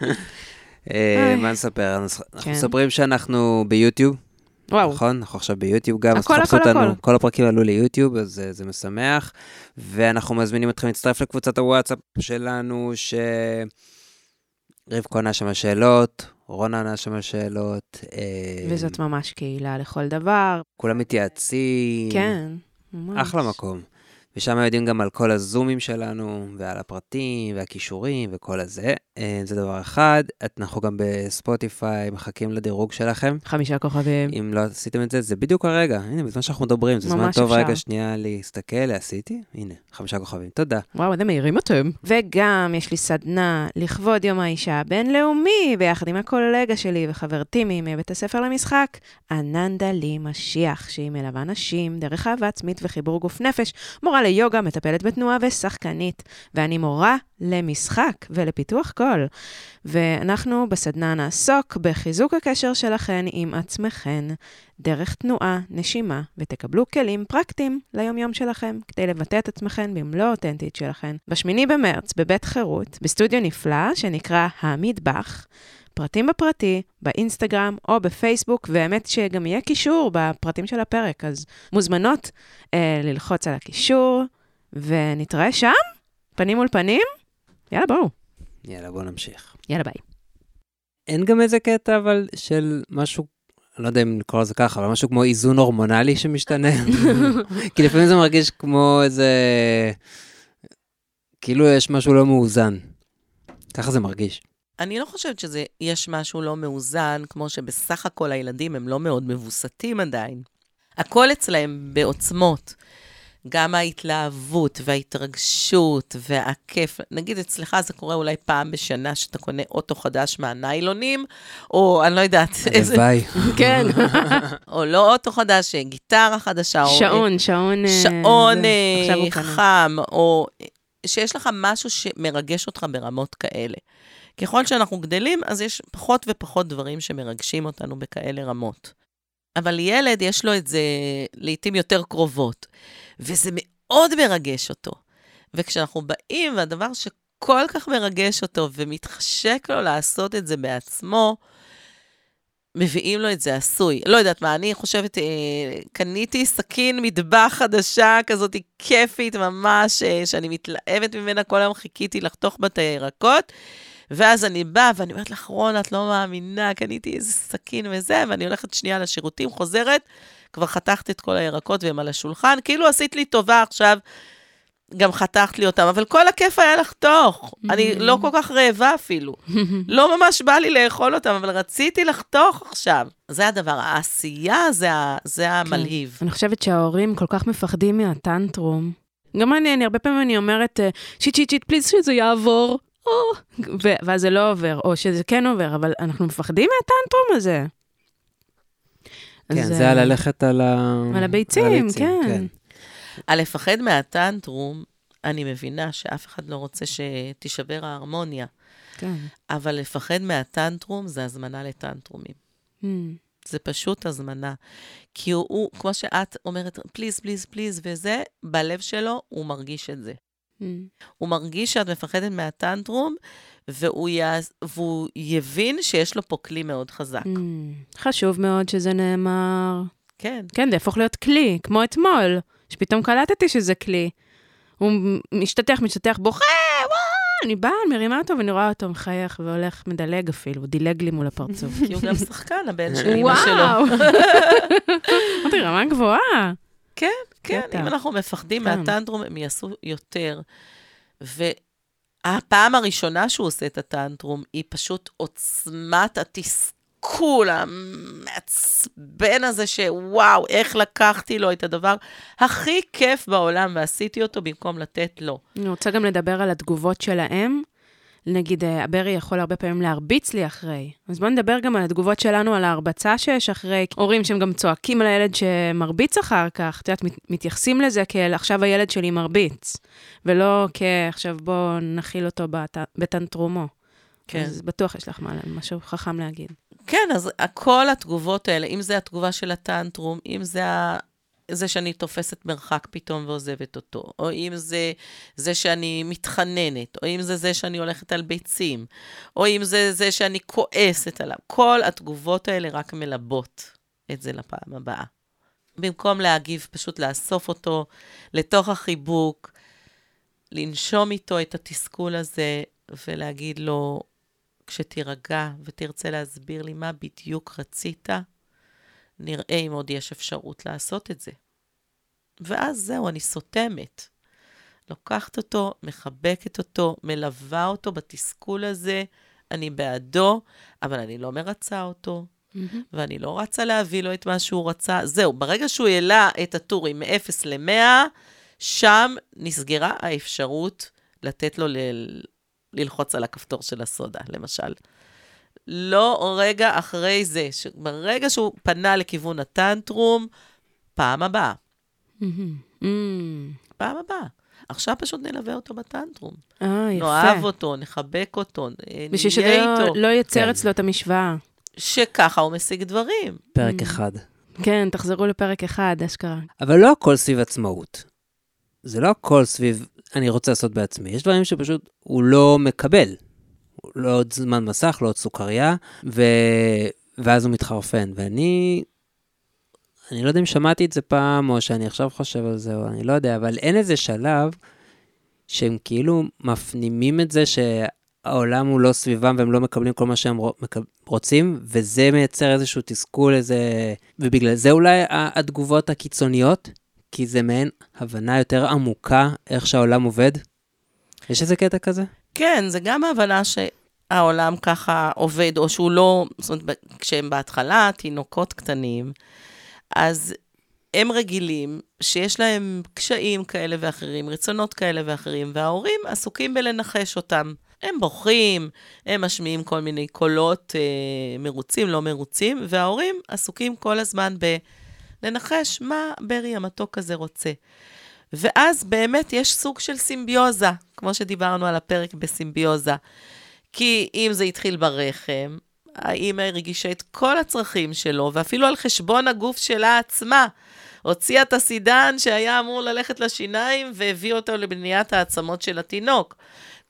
אה. מה נספר? אנחנו כן. מספרים שאנחנו ביוטיוב, וואו, נכון? אנחנו עכשיו ביוטיוב גם, אז הכל, תחפשו הכל, אותנו. הכל. כל הפרקים עלו ליוטיוב, אז אה, זה משמח. ואנחנו מזמינים אתכם להצטרף לקבוצת הוואטסאפ שלנו, ש... רבקו ענה שם שאלות, רונה ענה שם שאלות. אה, וזאת ממש קהילה לכל דבר. כולם מתייעצים. כן, ממש. אחלה מקום. ושם יודעים גם על כל הזומים שלנו, ועל הפרטים, והכישורים, וכל הזה. אה, זה דבר אחד. אנחנו גם בספוטיפיי מחכים לדירוג שלכם. חמישה כוכבים. אם לא עשיתם את זה, זה בדיוק הרגע. הנה, בזמן שאנחנו מדברים, זה זמן טוב אפשר. רגע שנייה להסתכל, עשיתי? הנה, חמישה כוכבים. תודה. וואו, איזה מהירים אתם. וגם יש לי סדנה לכבוד יום האישה הבינלאומי, ביחד עם הקולגה שלי וחברתי מבית הספר למשחק, אננדה לי משיח, שהיא מלווה נשים דרך אהבה עצמית וחיבור גוף נפש, מורה ליוגה, מטפלת בתנועה ושחקנית, ואני מורה למשחק ולפיתוח קול. ואנחנו בסדנה נעסוק בחיזוק הקשר שלכן עם עצמכן, דרך תנועה, נשימה, ותקבלו כלים פרקטיים ליום-יום שלכם, כדי לבטא את עצמכן במלוא האותנטית שלכן. ב-8 במרץ, בבית חירות, בסטודיו נפלא שנקרא המטבח, פרטים בפרטי, באינסטגרם או בפייסבוק, והאמת שגם יהיה קישור בפרטים של הפרק, אז מוזמנות אה, ללחוץ על הקישור, ונתראה שם, פנים מול פנים. יאללה, בואו. יאללה, בואו נמשיך. יאללה, ביי. אין גם איזה קטע, אבל של משהו, אני לא יודע אם לקרוא לזה ככה, אבל משהו כמו איזון הורמונלי שמשתנה. כי לפעמים זה מרגיש כמו איזה... כאילו יש משהו לא מאוזן. ככה זה מרגיש. אני לא חושבת שיש משהו לא מאוזן, כמו שבסך הכל הילדים הם לא מאוד מבוסתים עדיין. הכל אצלהם בעוצמות. גם ההתלהבות וההתרגשות והכיף. נגיד, אצלך זה קורה אולי פעם בשנה שאתה קונה אוטו חדש מהניילונים, או אני לא יודעת, איזה... הלוואי. כן, או לא אוטו חדש, גיטרה חדשה, או... שעון, שעון... אה, שעון זה, אה. חם, או שיש לך משהו שמרגש אותך ברמות כאלה. ככל שאנחנו גדלים, אז יש פחות ופחות דברים שמרגשים אותנו בכאלה רמות. אבל ילד, יש לו את זה לעתים יותר קרובות, וזה מאוד מרגש אותו. וכשאנחנו באים, והדבר שכל כך מרגש אותו ומתחשק לו לעשות את זה בעצמו, מביאים לו את זה עשוי. לא יודעת מה, אני חושבת, אה, קניתי סכין מטבח חדשה, כזאת כיפית ממש, אה, שאני מתלהבת ממנה, כל היום חיכיתי לחתוך בה את הירקות, ואז אני באה ואני אומרת לך, רונה, את לא מאמינה, קניתי איזה סכין וזה, ואני הולכת שנייה לשירותים, חוזרת, כבר חתכת את כל הירקות והם על השולחן, כאילו עשית לי טובה עכשיו, גם חתכת לי אותם, אבל כל הכיף היה לחתוך. אני לא כל כך רעבה אפילו. לא ממש בא לי לאכול אותם, אבל רציתי לחתוך עכשיו. זה הדבר, העשייה זה, זה המלהיב. אני חושבת שההורים כל כך מפחדים מהטנטרום. גם אני, אני הרבה פעמים אני אומרת, אה, שיט, שיט, שיט, פליז שזה יעבור. או, ו- ואז זה לא עובר, או שזה כן עובר, אבל אנחנו מפחדים מהטנטרום הזה. כן, אז, זה אה, היה ללכת על ה... על הביצים, כן. על לפחד מהטנטרום, אני מבינה שאף אחד לא רוצה שתישבר ההרמוניה, כן. אבל לפחד מהטנטרום זה הזמנה לטנטרומים. Hmm. זה פשוט הזמנה. כי הוא, הוא כמו שאת אומרת, please, please, please, וזה, בלב שלו, הוא מרגיש את זה. Hmm. הוא מרגיש שאת מפחדת מה tantrum, והוא, יעש, והוא יבין שיש לו פה כלי מאוד חזק. Hmm. חשוב מאוד שזה נאמר. כן. כן, זה יהפוך להיות כלי, כמו אתמול, שפתאום קלטתי שזה כלי. הוא משתטח, משתטח, בוכה, וואו, אני באה, אני מרימה אותו ואני רואה אותו מחייך והולך, מדלג אפילו, הוא דילג לי מול הפרצוף. כי הוא גם שחקן, הבן של אמא שלו. וואו. אמרתי, רמה גבוהה. כן, כן, קטע. אם אנחנו מפחדים כן. מהטנטרום, הם יעשו יותר. והפעם הראשונה שהוא עושה את הטנטרום, היא פשוט עוצמת התסכול המעצבן הזה, שוואו, איך לקחתי לו את הדבר הכי כיף בעולם ועשיתי אותו במקום לתת לו. אני רוצה גם לדבר על התגובות שלהם. נגיד, אה, הברי יכול הרבה פעמים להרביץ לי אחרי. אז בואו נדבר גם על התגובות שלנו, על ההרבצה שיש אחרי. הורים שהם גם צועקים על הילד שמרביץ אחר כך. את יודעת, מת- מתייחסים לזה כאל עכשיו הילד שלי מרביץ, ולא כעכשיו בואו נכיל אותו בת... בטנטרומו. כן. אז בטוח יש לך מה, משהו חכם להגיד. כן, אז כל התגובות האלה, אם זה התגובה של הטנטרום, אם זה. זה שאני תופסת מרחק פתאום ועוזבת אותו, או אם זה זה שאני מתחננת, או אם זה זה שאני הולכת על ביצים, או אם זה זה שאני כועסת עליו. כל התגובות האלה רק מלבות את זה לפעם הבאה. במקום להגיב, פשוט לאסוף אותו לתוך החיבוק, לנשום איתו את התסכול הזה, ולהגיד לו, כשתירגע ותרצה להסביר לי מה בדיוק רצית, נראה אם עוד יש אפשרות לעשות את זה. ואז זהו, אני סותמת. לוקחת אותו, מחבקת אותו, מלווה אותו בתסכול הזה, אני בעדו, אבל אני לא מרצה אותו, מהמם. ואני לא רצה להביא לו את מה שהוא רצה. זהו, ברגע שהוא העלה את הטורים מ-0 ל-100, שם נסגרה האפשרות לתת לו ל- ללחוץ על הכפתור של הסודה, למשל. לא רגע אחרי זה, ש- ברגע שהוא פנה לכיוון הטנטרום, פעם הבאה, מהמם. מהמם. פעם הבאה. עכשיו פשוט נלווה אותו בטנטרום. אה, יפה. נאהב אותו, נחבק אותו, אה, בשביל שזה נהיה לא- איתו. לא ייצר כן. אצלו את המשוואה. שככה הוא משיג דברים. פרק Mm. אחד. כן, תחזרו לפרק אחד, אשכרה. אבל לא הכל סביב עצמאות. זה לא הכל סביב אני רוצה לעשות בעצמי. יש דברים שפשוט הוא לא מקבל. לא עוד זמן מסך, לא עוד סוכריה, ו... ואז הוא מתחרפן. ואני... אני לא יודע אם שמעתי את זה פעם, או שאני עכשיו חושב על זה, או אני לא יודע, אבל אין איזה שלב שהם כאילו מפנימים את זה שהעולם הוא לא סביבם והם לא מקבלים כל מה שהם רוצים, וזה מייצר איזשהו תסכול, איזה... ובגלל זה אולי התגובות הקיצוניות, כי זה מעין הבנה יותר עמוקה איך שהעולם עובד. יש איזה קטע כזה? כן, זה גם ההבנה שהעולם ככה עובד, או שהוא לא, זאת אומרת, כשהם בהתחלה תינוקות קטנים, אז הם רגילים שיש להם קשיים כאלה ואחרים, רצונות כאלה ואחרים, וההורים עסוקים בלנחש אותם. הם בוכים, הם משמיעים כל מיני קולות אה, מרוצים, לא מרוצים, וההורים עסוקים כל הזמן בלנחש מה ברי המתוק הזה רוצה. ואז באמת יש סוג של סימביוזה, כמו שדיברנו על הפרק בסימביוזה. כי אם זה התחיל ברחם, האימא הרגישה את כל הצרכים שלו, ואפילו על חשבון הגוף שלה עצמה. הוציאה את הסידן שהיה אמור ללכת לשיניים, והביא אותו לבניית העצמות של התינוק.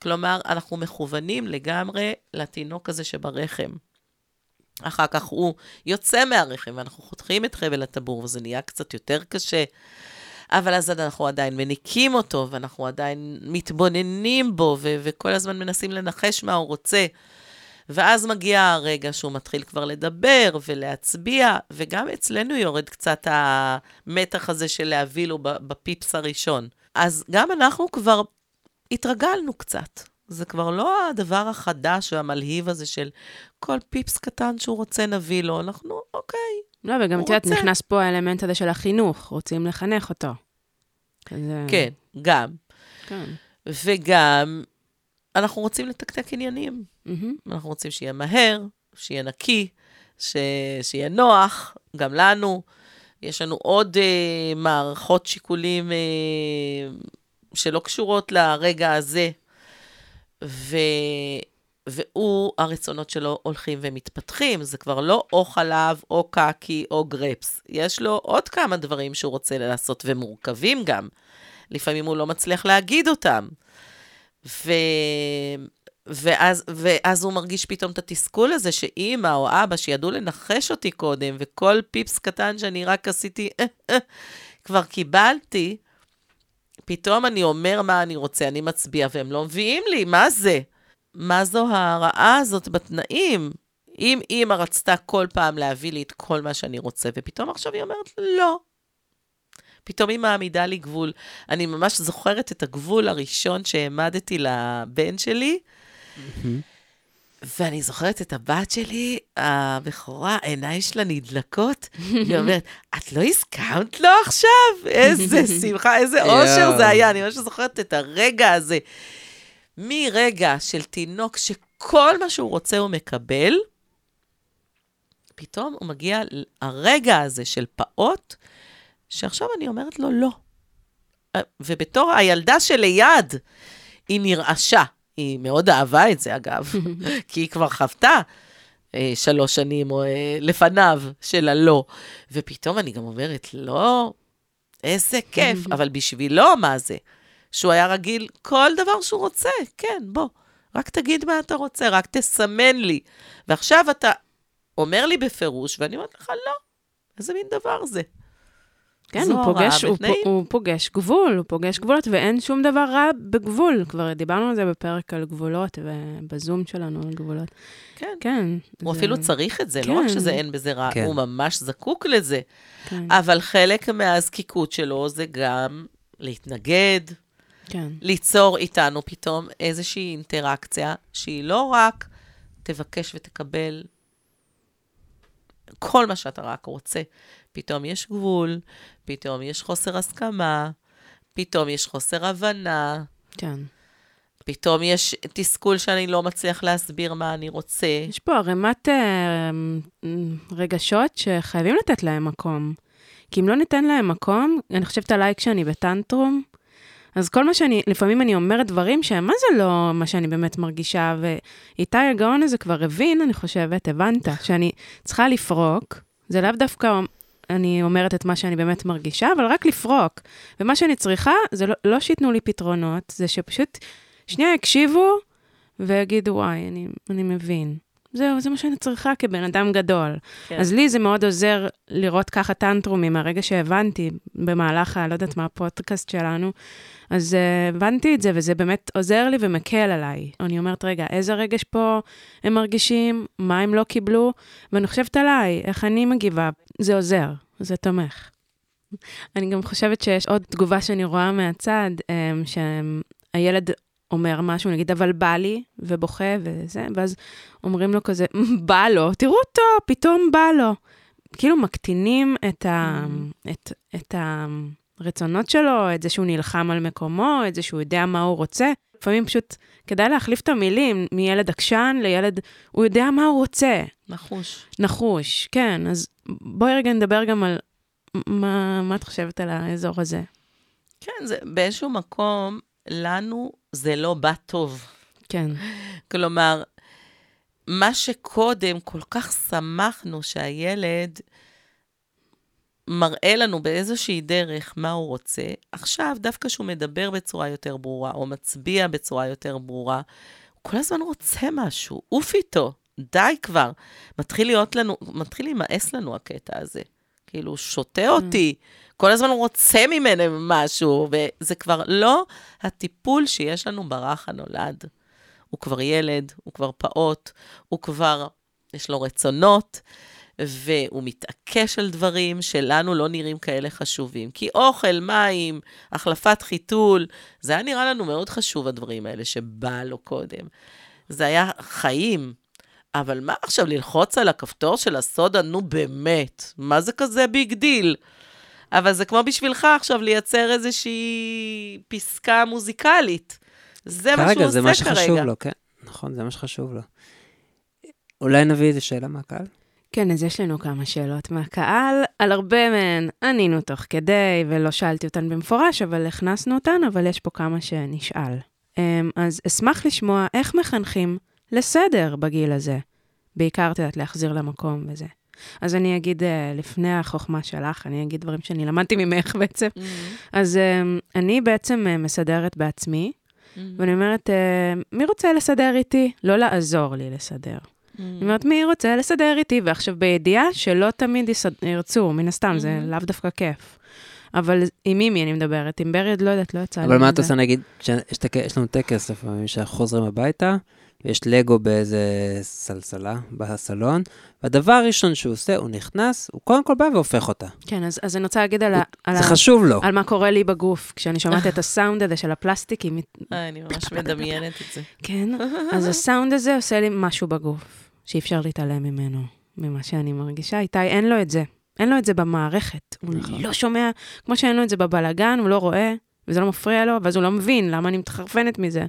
כלומר, אנחנו מכוונים לגמרי לתינוק הזה שברחם. אחר כך הוא יוצא מהרחם, ואנחנו חותכים את חבל הטבור, וזה נהיה קצת יותר קשה. אבל אז אנחנו עדיין מניקים אותו, ואנחנו עדיין מתבוננים בו, ו- וכל הזמן מנסים לנחש מה הוא רוצה. ואז מגיע הרגע שהוא מתחיל כבר לדבר ולהצביע, וגם אצלנו יורד קצת המתח הזה של להביא לו בפיפס הראשון. אז גם אנחנו כבר התרגלנו קצת. זה כבר לא הדבר החדש והמלהיב הזה של כל פיפס קטן שהוא רוצה נביא לו, אנחנו, אוקיי, לא, וגם את יודעת. נכנס פה האלמנט הזה של החינוך, רוצים לחנך אותו. כן, גם. כן. וגם, אנחנו רוצים לתקתק עניינים. מהמם. אנחנו רוצים שיהיה מהר, שיהיה נקי, ש... שיהיה נוח, גם לנו. יש לנו עוד אה, מערכות שיקולים אה, שלא קשורות לרגע הזה, ו... והוא, הרצונות שלו הולכים ומתפתחים. זה כבר לא או חלב, או קקי, או גרפס. יש לו עוד כמה דברים שהוא רוצה לעשות, ומורכבים גם. לפעמים הוא לא מצליח להגיד אותם. ו... ואז, ואז הוא מרגיש פתאום את התסכול הזה שאימא או אבא שידעו לנחש אותי קודם, וכל פיפס קטן שאני רק עשיתי, אה, אה, כבר קיבלתי, פתאום אני אומר מה אני רוצה, אני מצביע, והם לא מביאים לי, מה זה? מה זו הרעה הזאת בתנאים? אם אימא רצתה כל פעם להביא לי את כל מה שאני רוצה, ופתאום עכשיו היא אומרת, לא. פתאום היא מעמידה לי גבול. אני ממש זוכרת את הגבול הראשון שהעמדתי לבן שלי, ואני זוכרת את הבת שלי, הבכורה, העיניים שלה נדלקות, היא אומרת, את לא הסכמת לו עכשיו? איזה שמחה, איזה אושר. זה היה, אני ממש זוכרת את הרגע הזה. מרגע של תינוק שכל מה שהוא רוצה הוא מקבל, פתאום הוא מגיע הרגע הזה של פעוט, שעכשיו אני אומרת לו לא. ובתור הילדה שליד, היא נרעשה. היא מאוד אהבה את זה, אגב, כי היא כבר חוותה אה, שלוש שנים או, אה, לפניו של הלא. ופתאום אני גם אומרת, לא, איזה כיף, אבל בשבילו, מה זה? שהוא היה רגיל, כל דבר שהוא רוצה, כן, בוא, רק תגיד מה אתה רוצה, רק תסמן לי. ועכשיו אתה אומר לי בפירוש, ואני אומרת לך, לא, איזה מין דבר זה? כן, הוא פוגש, הוא. פ- הוא פוגש גבול, הוא פוגש גבולות, ואין שום דבר רע בגבול. כבר דיברנו על זה בפרק על גבולות, ובזום שלנו על גבולות. כן. כן. הוא זה- אפילו צריך את זה, לא רק כן. שזה אין בזה רע, כן. הוא ממש זקוק לזה. כן. אבל חלק מהזקיקות שלו זה גם להתנגד, כן. ליצור איתנו פתאום איזושהי אינטראקציה שהיא לא רק תבקש ותקבל כל מה שאתה רק רוצה. פתאום יש גבול, פתאום יש חוסר הסכמה, פתאום יש חוסר הבנה, כן. פתאום יש תסכול שאני לא מצליח להסביר מה אני רוצה. יש פה ערימת אה, רגשות שחייבים לתת להם מקום. כי אם לא ניתן להם מקום, אני חושבת עליי כשאני בטנטרום, אז כל מה שאני, לפעמים אני אומרת דברים שהם, מה זה לא מה שאני באמת מרגישה, ואיתי הגאון הזה כבר הבין, אני חושבת, הבנת, שאני צריכה לפרוק, זה לאו דווקא אני אומרת את מה שאני באמת מרגישה, אבל רק לפרוק. ומה שאני צריכה, זה לא, לא שייתנו לי פתרונות, זה שפשוט שנייה יקשיבו ויגידו, וואי, אני, אני מבין. זהו, זה מה שאני צריכה כבן אדם גדול. כן. אז לי זה מאוד עוזר לראות ככה טנטרומים מהרגע שהבנתי במהלך, ה... לא יודעת מה, הפודקאסט שלנו. אז uh, הבנתי את זה, וזה באמת עוזר לי ומקל עליי. אני אומרת, רגע, איזה רגש פה הם מרגישים, מה הם לא קיבלו, ואני חושבת עליי, איך אני מגיבה. זה עוזר, זה תומך. אני גם חושבת שיש עוד תגובה שאני רואה מהצד, um, שהילד אומר משהו, נגיד, אבל בא לי, ובוכה וזה, ואז אומרים לו כזה, בא לו, תראו אותו, פתאום בא לו. כאילו מקטינים את, ה, mm. את, את הרצונות שלו, את זה שהוא נלחם על מקומו, את זה שהוא יודע מה הוא רוצה. לפעמים פשוט כדאי להחליף את המילים מילד עקשן לילד, הוא יודע מה הוא רוצה. נחוש. נחוש, כן. אז בואי רגע נדבר גם על מה, מה את חושבת על האזור הזה. כן, זה באיזשהו מקום, לנו זה לא בא טוב. כן. כלומר, מה שקודם כל כך שמחנו שהילד מראה לנו באיזושהי דרך מה הוא רוצה, עכשיו, דווקא כשהוא מדבר בצורה יותר ברורה, או מצביע בצורה יותר ברורה, הוא כל הזמן רוצה משהו, עוף איתו, די כבר. מתחיל להיות לנו, מתחיל להימאס לנו הקטע הזה. כאילו, הוא שותה אותי, כל הזמן הוא רוצה ממנו משהו, וזה כבר לא הטיפול שיש לנו ברך הנולד. הוא כבר ילד, הוא כבר פעוט, הוא כבר, יש לו רצונות, והוא מתעקש על דברים שלנו לא נראים כאלה חשובים. כי אוכל, מים, החלפת חיתול, זה היה נראה לנו מאוד חשוב, הדברים האלה שבא לו קודם. זה היה חיים. אבל מה עכשיו, ללחוץ על הכפתור של הסודה? נו באמת, מה זה כזה big deal? אבל זה כמו בשבילך עכשיו לייצר איזושהי פסקה מוזיקלית. זה מה שהוא עושה כרגע. כרגע, זה מה שחשוב לו, כן. נכון, זה מה שחשוב לו. אולי נביא איזה שאלה מהקהל? כן, אז יש לנו כמה שאלות מהקהל. על הרבה מהן ענינו תוך כדי, ולא שאלתי אותן במפורש, אבל הכנסנו אותן, אבל יש פה כמה שנשאל. אמ, אז אשמח לשמוע איך מחנכים לסדר בגיל הזה. בעיקר, את יודעת, להחזיר למקום וזה. אז אני אגיד, אה, לפני החוכמה שלך, אני אגיד דברים שאני למדתי ממך בעצם. Mm-hmm. אז אמ, אני בעצם אה, מסדרת בעצמי, mm-hmm. ואני אומרת, אה, מי רוצה לסדר איתי? לא לעזור לי לסדר. Mm-hmm. אני אומרת, מי רוצה לסדר איתי? ועכשיו, בידיעה שלא תמיד יסד... ירצו, מן הסתם, mm-hmm. זה לאו דווקא כיף. אבל עם מימי אני מדברת, עם ברי, לא יודעת, לא יצא לי. אבל מה את עושה, נגיד, יש לנו טקס לפעמים, שאנחנו חוזרים הביתה, ויש לגו באיזה סלסלה בסלון, והדבר הראשון שהוא עושה, הוא נכנס, הוא קודם כל בא והופך אותה. כן, אז, אז אני רוצה להגיד על, הוא, על, זה ה, חשוב לו. על מה קורה לי בגוף, כשאני שומעת את הסאונד הזה של הפלסטיק. אה, אני ממש מדמיינת את זה. כן, אז הסאונד הזה עושה לי משהו בגוף, שאי אפשר להתעלם ממנו, ממה שאני מרגישה. איתי, אין לו את זה. אין לו את זה במערכת. הוא נכון. לא שומע, כמו שאין לו את זה בבלגן, הוא לא רואה, וזה לא מפריע לו, ואז הוא לא מבין למה אני מתחרפנת מזה.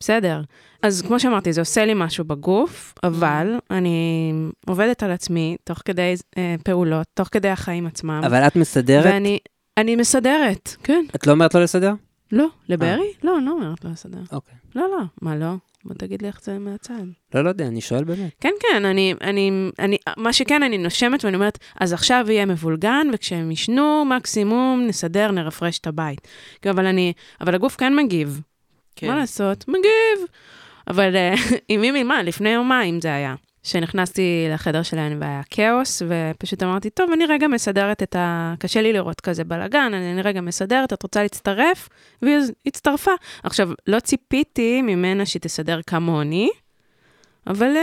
בסדר. אז כמו שאמרתי, זה עושה לי משהו בגוף, אבל אני עובדת על עצמי תוך כדי אה, פעולות, תוך כדי החיים עצמם. אבל את מסדרת? ואני אני מסדרת, כן. את לא אומרת לו לסדר? לא. לברי? אה. לא, אני לא אומרת לו לסדר. אוקיי. לא, לא. מה לא? בוא תגיד לי איך זה מהצד. לא, לא יודע, אני שואל באמת. כן, כן, אני, אני, אני, מה שכן, אני נושמת ואני אומרת, אז עכשיו יהיה מבולגן, וכשהם ישנו, מקסימום נסדר, נרפרש את הבית. אבל אני, אבל הגוף כן מגיב. כן. מה לעשות? מגיב. אבל אה, עם מי מה, לפני יומיים זה היה. שנכנסתי לחדר שלהם והיה כאוס, ופשוט אמרתי, טוב, אני רגע מסדרת את ה... קשה לי לראות כזה בלאגן, אני, רגע מסדרת, את רוצה להצטרף? והיא הצטרפה. עכשיו, לא ציפיתי ממנה שהיא תסדר כמוני, אבל uh,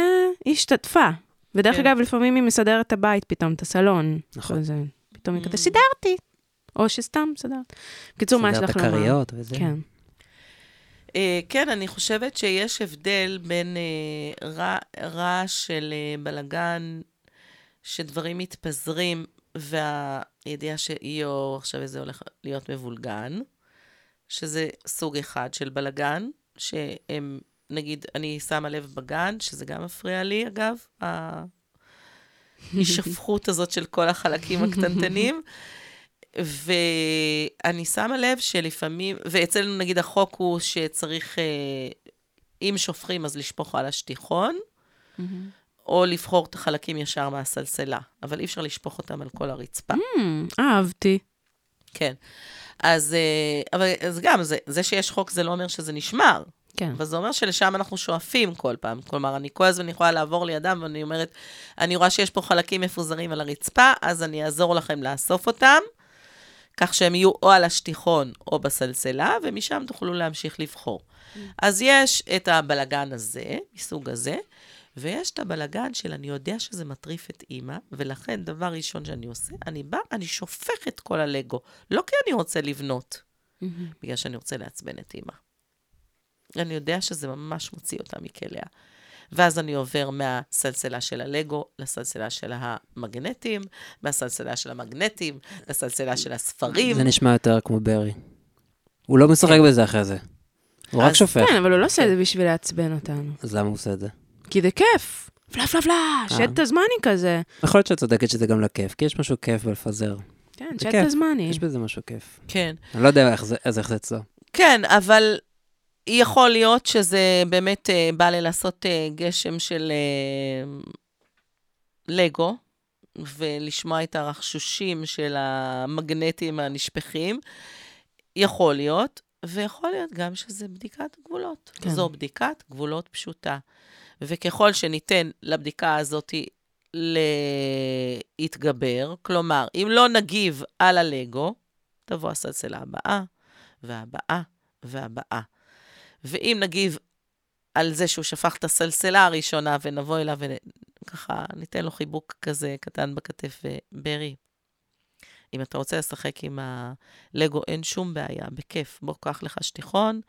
היא השתתפה. ודרך כן. אגב, לפעמים היא מסדרת את הבית פתאום, את הסלון. נכון. זה, פתאום היא כזה, mm. סידרתי. או שסתם מסדרת. בקיצור, מה יש לך לומר? סידרת כריות וזה. כן. אה, כן, אני חושבת שיש הבדל בין אה, רע- רעש של אה, בלגן, שדברים מתפזרים, והידיעה שיו, עכשיו זה הולך להיות מבולגן, שזה סוג אחד של בלגן, שהם, נגיד, אני שמה לב בגן, שזה גם מפריע לי, אגב, ההישפכות הזאת של כל החלקים הקטנטנים. ואני שמה לב שלפעמים, ואצלנו נגיד החוק הוא שצריך, אה, אם שופכים אז לשפוך על השטיחון, או לבחור את החלקים ישר מהסלסלה, אבל אי אפשר לשפוך אותם על כל הרצפה. Hmm, אהבתי. כן. אז, אה, אבל אז גם, זה, זה שיש חוק זה לא אומר שזה נשמר. כן. אבל זה אומר שלשם אנחנו שואפים כל פעם. כלומר, אני כל הזמן יכולה לעבור לידם, ואני אומרת, אני רואה שיש פה חלקים מפוזרים על הרצפה, אז אני אעזור לכם לאסוף אותם, כך שהם יהיו או על השטיחון או בסלסלה, ומשם תוכלו להמשיך לבחור. אז יש את הבלגן הזה, מסוג הזה, ויש את הבלגן של אני יודע שזה מטריף את אימא, ולכן דבר ראשון שאני עושה, אני בא, אני שופך את כל הלגו. לא כי אני רוצה לבנות, בגלל שאני רוצה לעצבן את אימא. אני יודע שזה ממש מוציא אותה מכליה. ואז אני עובר מהסלסלה של הלגו לסלסלה של המגנטים, מהסלסלה של המגנטים לסלסלה של הספרים. זה נשמע יותר כמו ברי. הוא לא משחק בזה אחרי זה. הוא רק שופך. כן, אבל הוא לא עושה את זה בשביל לעצבן אותנו. אז למה הוא עושה את זה? כי זה כיף. פלה פלה פלה, אה. שט הזמני כזה. יכול להיות שאת צודקת שזה גם לכיף, כי יש משהו כיף בלפזר. כן, שט כיף. הזמני. יש בזה משהו כיף. כן. אני לא יודע איך זה אצלו. כן, אבל יכול להיות שזה באמת אה, בא לי לעשות אה, גשם של אה, לגו, ולשמוע את הרחשושים של המגנטים הנשפכים. יכול להיות, ויכול להיות גם שזה בדיקת גבולות. כן. זו בדיקת גבולות פשוטה. וככל שניתן לבדיקה הזאת להתגבר, כלומר, אם לא נגיב על הלגו, תבוא הסלסלה הבאה, והבאה, והבאה. ואם נגיב על זה שהוא שפך את הסלסלה הראשונה, ונבוא אליו וככה ניתן לו חיבוק כזה קטן בכתף, וברי, אם אתה רוצה לשחק עם הלגו, אין שום בעיה, בכיף. בוא, קח לך שטיחון,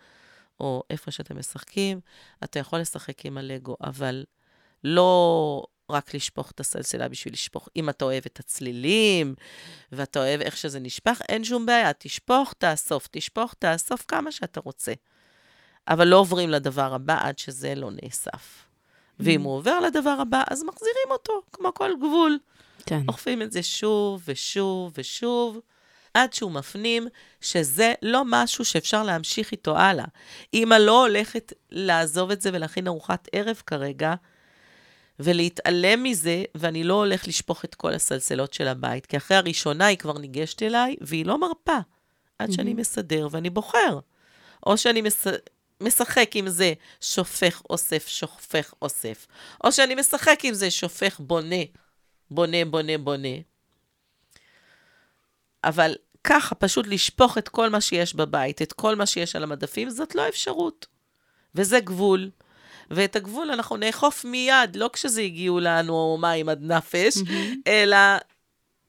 או איפה שאתם משחקים, אתה יכול לשחק עם הלגו, אבל לא רק לשפוך את הסלסלה בשביל לשפוך. אם אתה אוהב את הצלילים, ואתה אוהב איך שזה נשפך, אין שום בעיה. תשפוך, תאסוף, תשפוך, תאסוף כמה שאתה רוצה. אבל לא עוברים לדבר הבא עד שזה לא נאסף. ואם הוא עובר לדבר הבא, אז מחזירים אותו, כמו כל גבול. כן. אוכפים את זה שוב ושוב ושוב, עד שהוא מפנים שזה לא משהו שאפשר להמשיך איתו הלאה. אמא לא הולכת לעזוב את זה ולהכין ארוחת ערב כרגע, ולהתעלם מזה, ואני לא הולך לשפוך את כל הסלסלות של הבית, כי אחרי הראשונה היא כבר ניגשת אליי, והיא לא מרפה, עד שאני מסדר ואני בוחר. או שאני מס... משחק עם זה, שופך, אוסף, שופך, אוסף. או שאני משחק עם זה, שופך, בונה, בונה, בונה, בונה. אבל ככה, פשוט לשפוך את כל מה שיש בבית, את כל מה שיש על המדפים, זאת לא אפשרות. וזה גבול. ואת הגבול אנחנו נאכוף מיד, לא כשזה הגיעו לנו מים עד נפש, אלא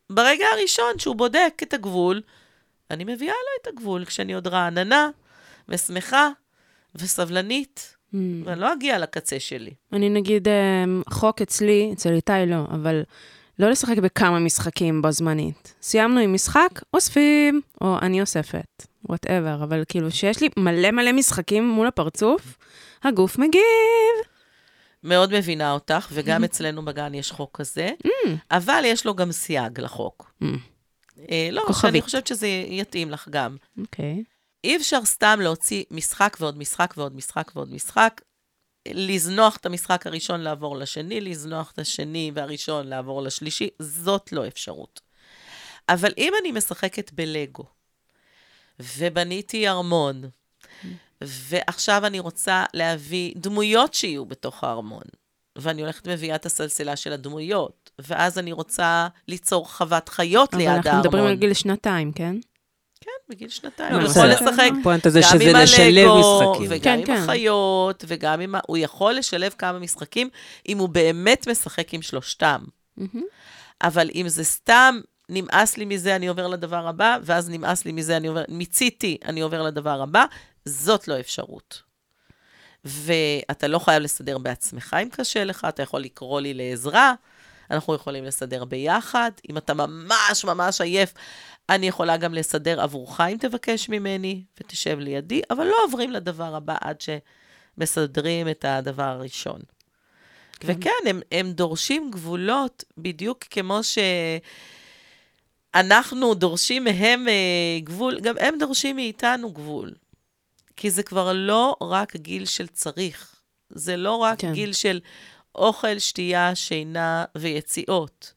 ברגע הראשון שהוא בודק את הגבול, אני מביאה לו את הגבול כשאני עוד רעננה ושמחה וסבלנית, Mm. ואני לא אגיע לקצה שלי. אני נגיד, אמ, חוק אצלי, אצל איתי לא, אבל לא לשחק בכמה משחקים בו זמנית. סיימנו עם משחק, אוספים, או אני אוספת, whatever, אבל כאילו שיש לי מלא מלא משחקים מול הפרצוף, הגוף מגיב. מאוד מבינה אותך, וגם אצלנו בגן יש חוק כזה, אבל יש לו גם סייג לחוק. Mm, אה, לא, כוכבית. שאני חושבת שזה יתאים לך גם. אוקיי. אי אפשר סתם להוציא משחק ועוד משחק ועוד משחק ועוד משחק, לזנוח את המשחק הראשון לעבור לשני, לזנוח את השני והראשון לעבור לשלישי, זאת לא אפשרות. אבל אם אני משחקת בלגו, ובניתי ארמון, ועכשיו אני רוצה להביא דמויות שיהיו בתוך הארמון, ואני הולכת מביאה את הסלסלה של הדמויות, ואז אני רוצה ליצור חוות חיות אבל ליד הארמון. אנחנו מדברים על גיל שנתיים, כן? בגיל שנתיים. לא, הוא. יכול לשחק זה גם שזה עם לשלב הלגו, משחקים. וגם כן, עם כן. החיות, וגם עם ה... הוא יכול לשלב כמה משחקים, אם הוא באמת משחק עם שלושתם. אבל אם זה סתם, נמאס לי מזה, אני עובר לדבר הבא, ואז נמאס לי מזה, אני עובר... מיציתי, אני עובר לדבר הבא, זאת לא אפשרות. ואתה לא חייב לסדר בעצמך אם קשה לך, אתה יכול לקרוא לי לעזרה, אנחנו יכולים לסדר ביחד. אם אתה ממש ממש עייף, אני יכולה גם לסדר עבורך אם תבקש ממני ותשב לידי, אבל לא עוברים לדבר הבא עד שמסדרים את הדבר הראשון. כן. וכן, הם, הם דורשים גבולות בדיוק כמו שאנחנו דורשים מהם אה, גבול, גם הם דורשים מאיתנו גבול. כי זה כבר לא רק גיל של צריך, זה לא רק כן. גיל של אוכל, שתייה, שינה ויציאות.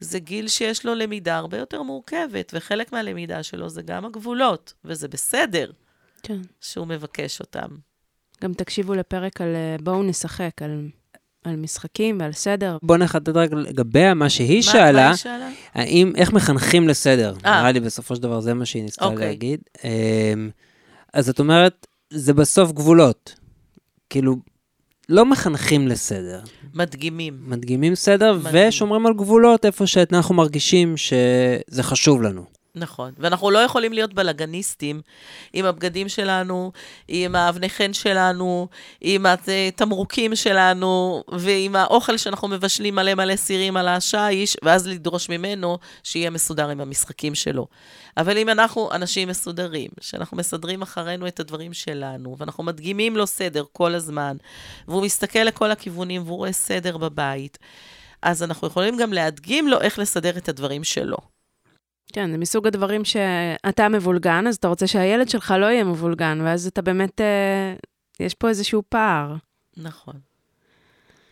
זה גיל שיש לו למידה הרבה יותר מורכבת, וחלק מהלמידה שלו זה גם הגבולות, וזה בסדר כן. שהוא מבקש אותם. גם תקשיבו לפרק על אה, בואו נשחק, על, על משחקים ועל סדר. בואו נחדד רק לגבי מה שהיא מה, שאלה. מה היא שאלה? האם, איך מחנכים לסדר? 아. אה. נראה לי בסופו של דבר זה מה שהיא ניסתה אוקיי. להגיד. אמ, אז את אומרת, זה בסוף גבולות. כאילו, לא מחנכים לסדר. מדגימים. מדגימים סדר מדגימים. ושומרים על גבולות איפה שאנחנו מרגישים שזה חשוב לנו. נכון, ואנחנו לא יכולים להיות בלאגניסטים עם הבגדים שלנו, עם האבני חן שלנו, עם התמרוקים שלנו, ועם האוכל שאנחנו מבשלים מלא מלא סירים על השיש, ואז לדרוש ממנו שיהיה מסודר עם המשחקים שלו. אבל אם אנחנו אנשים מסודרים, שאנחנו מסדרים אחרינו את הדברים שלנו, ואנחנו מדגימים לו סדר כל הזמן, והוא מסתכל לכל הכיוונים והוא רואה סדר בבית, אז אנחנו יכולים גם להדגים לו איך לסדר את הדברים שלו. כן, זה מסוג הדברים שאתה מבולגן, אז אתה רוצה שהילד שלך לא יהיה מבולגן, ואז אתה באמת, אה, יש פה איזשהו פער. נכון.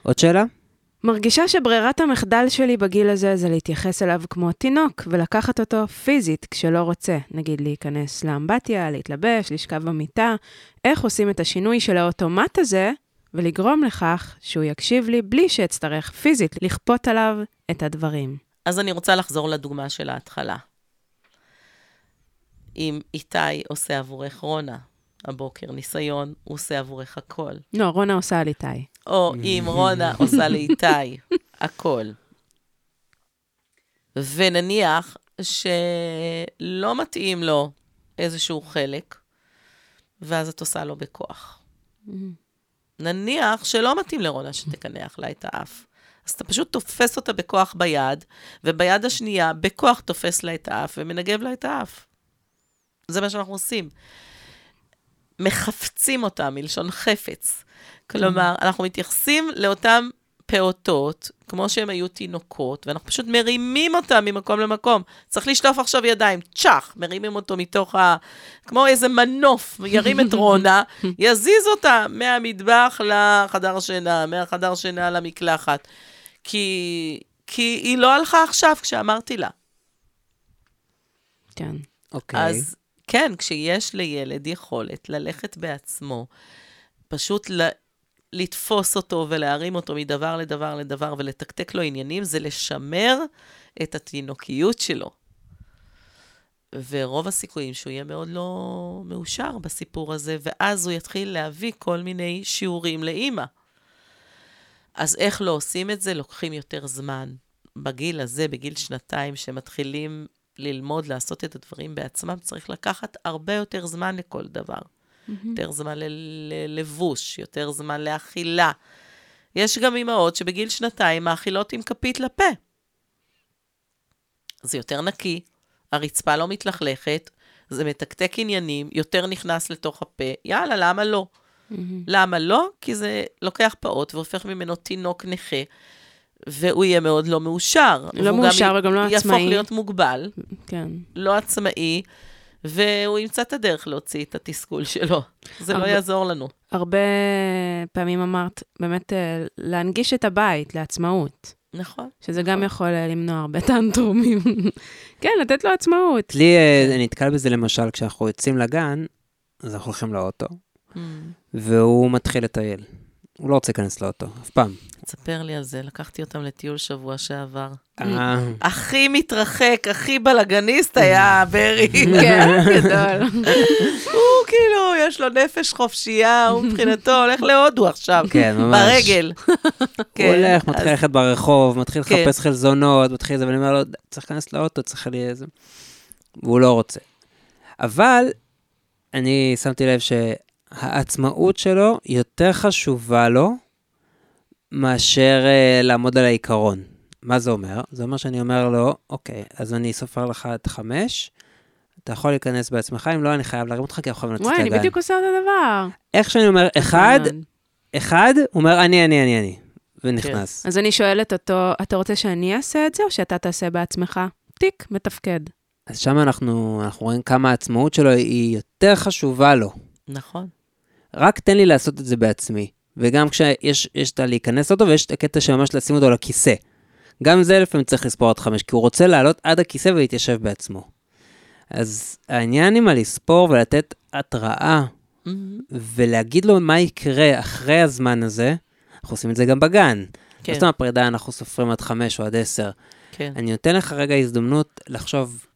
עוד שאלה? מרגישה שברירת המחדל שלי בגיל הזה זה להתייחס אליו כמו תינוק, ולקחת אותו פיזית כשלא רוצה. נגיד להיכנס לאמבטיה, להתלבש, לשכב במיטה. איך עושים את השינוי של האוטומט הזה, ולגרום לכך שהוא יקשיב לי בלי שאצטרך פיזית לכפות עליו את הדברים. אז אני רוצה לחזור לדוגמה של ההתחלה. אם איתי עושה עבורך רונה הבוקר ניסיון, הוא עושה עבורך הכל. לא, רונה עושה על איתי. או אם רונה עושה לאיתי הכל. ונניח שלא מתאים לו איזשהו חלק, ואז את עושה לו בכוח. נניח שלא מתאים לרונה שתקנח לה את האף. אז אתה פשוט תופס אותה בכוח ביד, וביד השנייה בכוח תופס לה את האף ומנגב לה את האף. זה מה שאנחנו עושים. מחפצים אותה, מלשון חפץ. כלומר, אנחנו מתייחסים לאותם פעוטות, כמו שהם היו תינוקות, ואנחנו פשוט מרימים אותם ממקום למקום. צריך לשטוף עכשיו ידיים, צ'אח, מרימים אותו מתוך ה... כמו איזה מנוף, ירים את רונה, יזיז אותה מהמטבח לחדר שינה, מהחדר שינה למקלחת. כי, כי היא לא הלכה עכשיו כשאמרתי לה. כן. אוקיי. אז כן, כשיש לילד יכולת ללכת בעצמו, פשוט ל... לתפוס אותו ולהרים אותו מדבר לדבר לדבר ולתקתק לו עניינים, זה לשמר את התינוקיות שלו. ורוב הסיכויים שהוא יהיה מאוד לא מאושר בסיפור הזה, ואז הוא יתחיל להביא כל מיני שיעורים לאימא. אז איך לא עושים את זה? לוקחים יותר זמן. בגיל הזה, בגיל שנתיים, שמתחילים ללמוד לעשות את הדברים בעצמם, צריך לקחת הרבה יותר זמן לכל דבר. Mm-hmm. יותר זמן ללבוש, יותר זמן לאכילה. יש גם אימהות שבגיל שנתיים מאכילות עם כפית לפה. זה יותר נקי, הרצפה לא מתלכלכת, זה מתקתק עניינים, יותר נכנס לתוך הפה, יאללה, למה לא? Mm-hmm. למה לא? כי זה לוקח פעוט והופך ממנו תינוק נכה, והוא יהיה מאוד לא מאושר. לא מאושר גם וגם לא עצמאי. יהפוך להיות מוגבל. כן. לא עצמאי. והוא ימצא את הדרך להוציא את התסכול שלו. זה לא הרבה, לא יעזור לנו. הרבה פעמים אמרת, באמת, אה, להנגיש את הבית לעצמאות. נכון. שזה נכון. גם יכול אה, למנוע הרבה טנטרומים. כן, לתת לו עצמאות. לי, אה, אני נתקל בזה למשל, כשאנחנו יוצאים לגן, אז אנחנו הולכים לאוטו. והוא מתחיל לטייל. הוא לא רוצה להיכנס לאוטו, אף פעם. תספר לי על זה, לקחתי אותם לטיול שבוע שעבר. אה. הכי מתרחק, הכי בלאגניסט היה ברי. כן, גדול. הוא כאילו, יש לו נפש חופשייה, הוא מבחינתו הולך להודו עכשיו. כן, ממש. ברגל. הוא כן, הולך, מתחיל ללכת ברחוב, מתחיל כן. לחפש חלזונות, מתחיל זה, ואני אומר לו, צריך להיכנס לאוטו, צריך לי איזה... והוא לא רוצה. אבל אני שמתי לב שהעצמאות שלו יותר חשובה לו מאשר uh, לעמוד על העיקרון. מה זה אומר? זה אומר שאני אומר לו, אוקיי, אז אני סופר לך את חמש, אתה יכול להיכנס בעצמך, אם לא, אני חייב להרים אותך, כי אנחנו חייבים לצאת וואי, לגן. אני בדיוק עושה אותו דבר. איך שאני אומר אחד, נכון. אחד, הוא אומר אני, אני, אני, אני, ונכנס. אז אני שואלת אותו, אתה רוצה שאני אעשה את זה, או שאתה תעשה בעצמך? טיק, מתפקד. אז שם אנחנו, אנחנו רואים כמה העצמאות שלו היא יותר חשובה לו. נכון. רק תן לי לעשות את זה בעצמי. וגם כשיש יש את הלהיכנס אותו, ויש את הקטע שממש לשים אותו לכיסא. גם זה לפעמים צריך לספור עד חמש, כי הוא רוצה לעלות עד הכיסא ולהתיישב בעצמו. אז העניין עם הלספור ולתת התראה, מהמם. ולהגיד לו מה יקרה אחרי הזמן הזה, אנחנו עושים את זה גם בגן. כן, לא סתם הפרידה, אנחנו סופרים עד חמש או עד עשר. כן. אני נותן לך רגע הזדמנות לחשוב,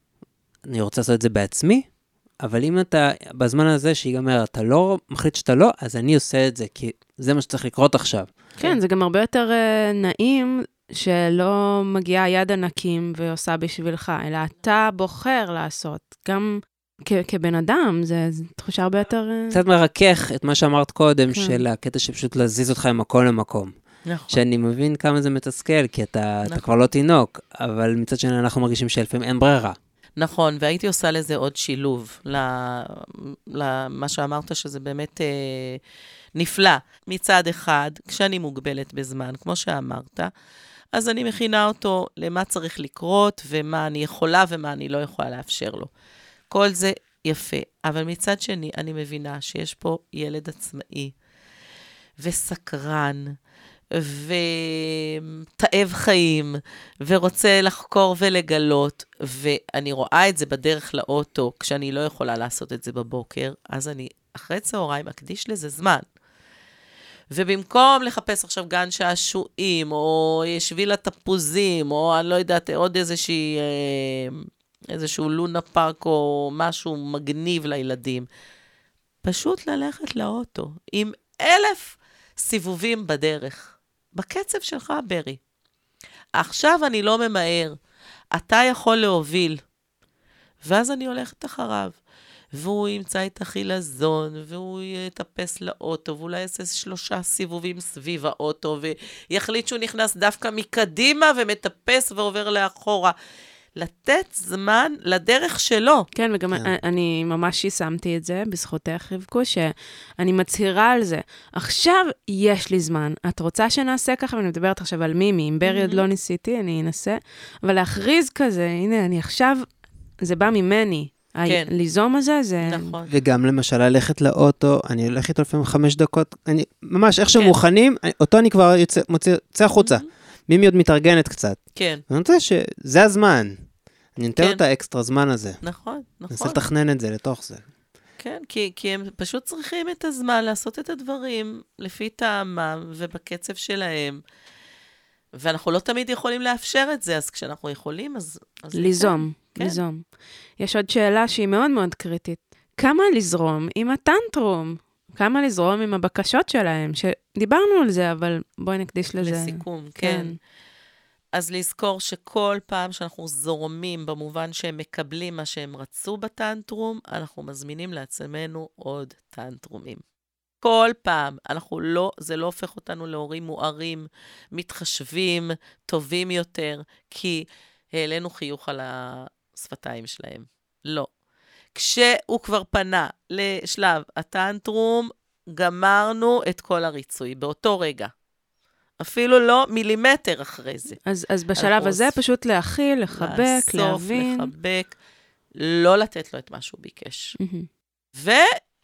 אני רוצה לעשות את זה בעצמי, אבל אם אתה, בזמן הזה שיגמר, אתה לא מחליט שאתה לא, אז אני עושה את זה, כי זה מה שצריך לקרות עכשיו. כן, זה גם הרבה יותר אה, נעים שלא מגיעה יד ענקים ועושה בשבילך, אלא אתה בוחר לעשות. גם כ- כבן אדם, זה זו תחושה הרבה יותר... אה, קצת מרכך את מה שאמרת קודם, כן. של הקטע שפשוט להזיז אותך ממקום למקום. נכון. שאני מבין כמה זה מתסכל, כי אתה, אתה נכון. כבר לא תינוק, אבל מצד שני אנחנו מרגישים שלפעמים אין ברירה. נכון, והייתי עושה לזה עוד שילוב, למה שאמרת, שזה באמת אה, נפלא. מצד אחד, כשאני מוגבלת בזמן, כמו שאמרת, אז אני מכינה אותו למה צריך לקרות, ומה אני יכולה ומה אני לא יכולה לאפשר לו. כל זה יפה, אבל מצד שני, אני מבינה שיש פה ילד עצמאי וסקרן, ותאב חיים, ורוצה לחקור ולגלות, ואני רואה את זה בדרך לאוטו, כשאני לא יכולה לעשות את זה בבוקר, אז אני אחרי צהריים אקדיש לזה זמן. ובמקום לחפש עכשיו גן שעשועים, או שביל התפוזים, או אני לא יודעת, עוד איזושהי, אה, איזשהו לונה פארק, או משהו מגניב לילדים, פשוט ללכת לאוטו עם אלף סיבובים בדרך. בקצב שלך, ברי. עכשיו אני לא ממהר, אתה יכול להוביל. ואז אני הולכת אחריו. והוא ימצא את החילזון, והוא יטפס לאוטו, ואולי יעשה שלושה סיבובים סביב האוטו, ויחליט שהוא נכנס דווקא מקדימה ומטפס ועובר לאחורה. לתת זמן לדרך שלו. כן, וגם כן. אני ממש יישמתי את זה בזכותך, רבקו, שאני מצהירה על זה. עכשיו יש לי זמן. את רוצה שנעשה ככה? ואני מדברת עכשיו על מימי. עם ברי עוד Mhm. לא ניסיתי, אני אנסה. אבל להכריז כזה, הנה, אני עכשיו, זה בא ממני. כן. ליזום הזה, זה... נכון. וגם למשל ללכת לאוטו, אני הולך איתו לפעמים חמש דקות, אני ממש, איך שהם כן. מוכנים, אני- אותו אני כבר יוצא, מוציא, יוצא החוצה. מימי עוד מתארגנת קצת. כן, אני רוצה שזה הזמן. אני נותן כן. לו את האקסטרה זמן הזה. נכון, נכון. לתכנן את זה לתוך זה. כן, כי, כי הם פשוט צריכים את הזמן לעשות את הדברים לפי טעמם ובקצב שלהם. ואנחנו לא תמיד יכולים לאפשר את זה, אז כשאנחנו יכולים, אז... אז ליזום, כן. ליזום. יש עוד שאלה שהיא מאוד מאוד קריטית. כמה לזרום עם הטנטרום? כמה לזרום עם הבקשות שלהם? שדיברנו על זה, אבל בואי נקדיש לזה. לסיכום, כן. אז לזכור שכל פעם שאנחנו זורמים במובן שהם מקבלים מה שהם רצו בטנטרום, אנחנו מזמינים לעצמנו עוד טנטרומים. כל פעם, אנחנו לא, זה לא הופך אותנו להורים מוארים, מתחשבים, טובים יותר, כי העלינו חיוך על השפתיים שלהם. לא. כשהוא כבר פנה לשלב הטנטרום, גמרנו את כל הריצוי באותו רגע. אפילו לא מילימטר אחרי זה. אז, אז בשלב הזה עוש- פשוט להכיל, לחבק, לאסוף, להבין. לחבק, לא לתת לו את מה שהוא ביקש. מהמם.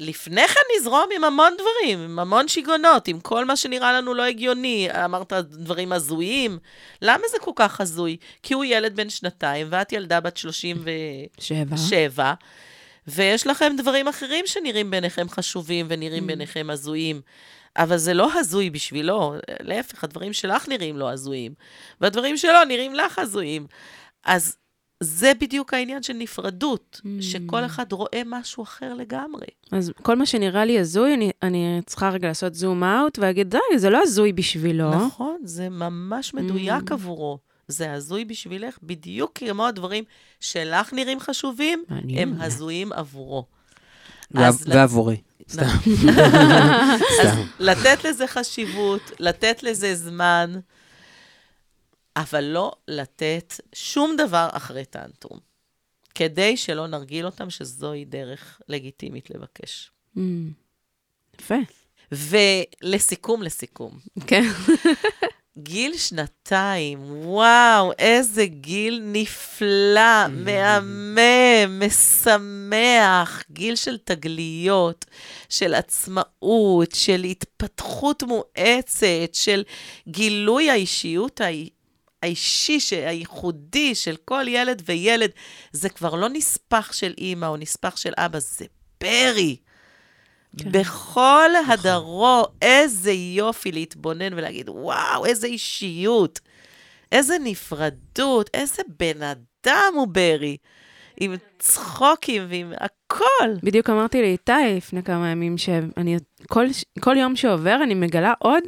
ולפני כן נזרום עם המון דברים, עם המון שיגעונות, עם כל מה שנראה לנו לא הגיוני. אמרת דברים הזויים. למה זה כל כך הזוי? כי הוא ילד בן שנתיים, ואת ילדה בת 37, שבע. ויש לכם דברים אחרים שנראים בעיניכם חשובים ונראים Mm. בעיניכם הזויים. אבל זה לא הזוי בשבילו, להפך, הדברים שלך נראים לא הזויים, והדברים שלו נראים לך הזויים. אז זה בדיוק העניין של נפרדות, Mm. שכל אחד רואה משהו אחר לגמרי. אז כל מה שנראה לי הזוי, אני, אני צריכה רגע לעשות זום אאוט ולהגיד, די, זה לא הזוי בשבילו. נכון, זה ממש מדויק Mm. עבורו. זה הזוי בשבילך, בדיוק כמו הדברים שלך נראים חשובים, מעניין. הם הזויים עבורו. ועבורי. סתם. אז. לתת לזה חשיבות, לתת לזה זמן, אבל לא לתת שום דבר אחרי טנטרום, כדי שלא נרגיל אותם שזוהי דרך לגיטימית לבקש. Mm. יפה. ולסיכום, לסיכום, כן. גיל שנתיים, וואו, איזה גיל נפלא, מהמם, משמח, גיל של תגליות, של עצמאות, של התפתחות מואצת, של גילוי האישיות האי- האישי, הייחודי של כל ילד וילד. זה כבר לא נספח של אימא או נספח של אבא, זה ברי. כן. בכל הדרו, איזה יופי להתבונן ולהגיד, וואו, איזה אישיות, איזה נפרדות, איזה בן אדם הוא ברי, עם צחוקים ועם הכל. בדיוק אמרתי לאיתי לפני כמה ימים, שאני, כל, כל יום שעובר אני מגלה עוד,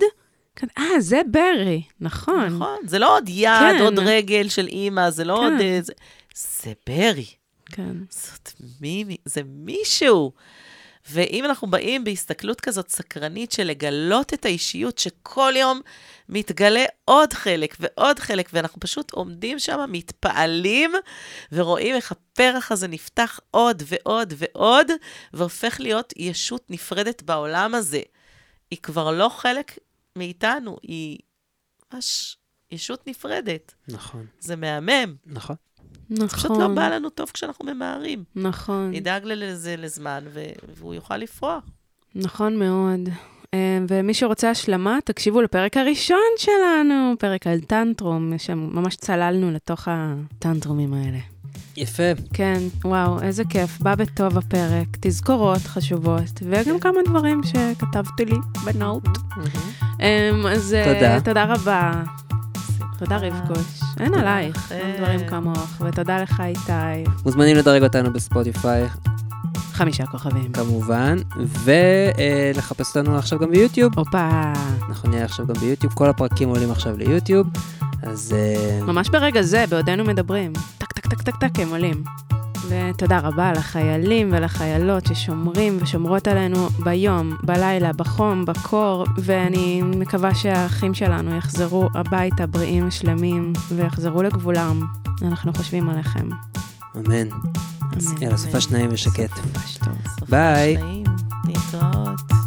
כזה, אה, זה ברי, נכון. נכון, זה לא עוד יד, כן. עוד רגל של אימא, זה לא כן. עוד... אה, זה, זה ברי. כן. זאת מי, מי- זה מישהו. ואם אנחנו באים בהסתכלות כזאת סקרנית של לגלות את האישיות, שכל יום מתגלה עוד חלק ועוד חלק, ואנחנו פשוט עומדים שם, מתפעלים, ורואים איך הפרח הזה נפתח עוד ועוד ועוד, והופך להיות ישות נפרדת בעולם הזה. היא כבר לא חלק מאיתנו, היא ממש ישות נפרדת. נכון, זה מהמם. נכון. נכון. פשוט לא בא לנו טוב כשאנחנו ממהרים. נכון. נדאג לזה לזמן, ו- והוא יוכל לפרוח. נכון מאוד. אה, ומי שרוצה השלמה, תקשיבו לפרק הראשון שלנו, פרק על טנטרום, שממש צללנו לתוך הטנטרומים האלה. יפה. כן, וואו, איזה כיף. בא בטוב הפרק, תזכורות חשובות, וגם כמה דברים שכתבתי לי בנוט. אמ, אז אה, תודה. תודה רבה. תודה רבקוש. אין עלייך. אין דברים כמוך, ותודה לך איתי. מוזמנים לדרג אותנו בספוטיפיי, חמישה כוכבים. כמובן, ולחפש אותנו עכשיו גם ביוטיוב. הופה, אנחנו נהיה עכשיו גם ביוטיוב, כל הפרקים עולים עכשיו ליוטיוב, אז אה, ממש ברגע זה, בעודנו מדברים. טק, טק, טק, טק, טק, הם עולים. ותודה רבה לחיילים ולחיילות ששומרים ושומרות עלינו ביום, בלילה, בחום, בקור, ואני מקווה שהאחים שלנו יחזרו הביתה בריאים ושלמים ויחזרו לגבולם. אנחנו חושבים עליכם. אמן. אמן. יאללה, סופ"ש נעים ושקט. ממש טוב. סוף ביי. השניים.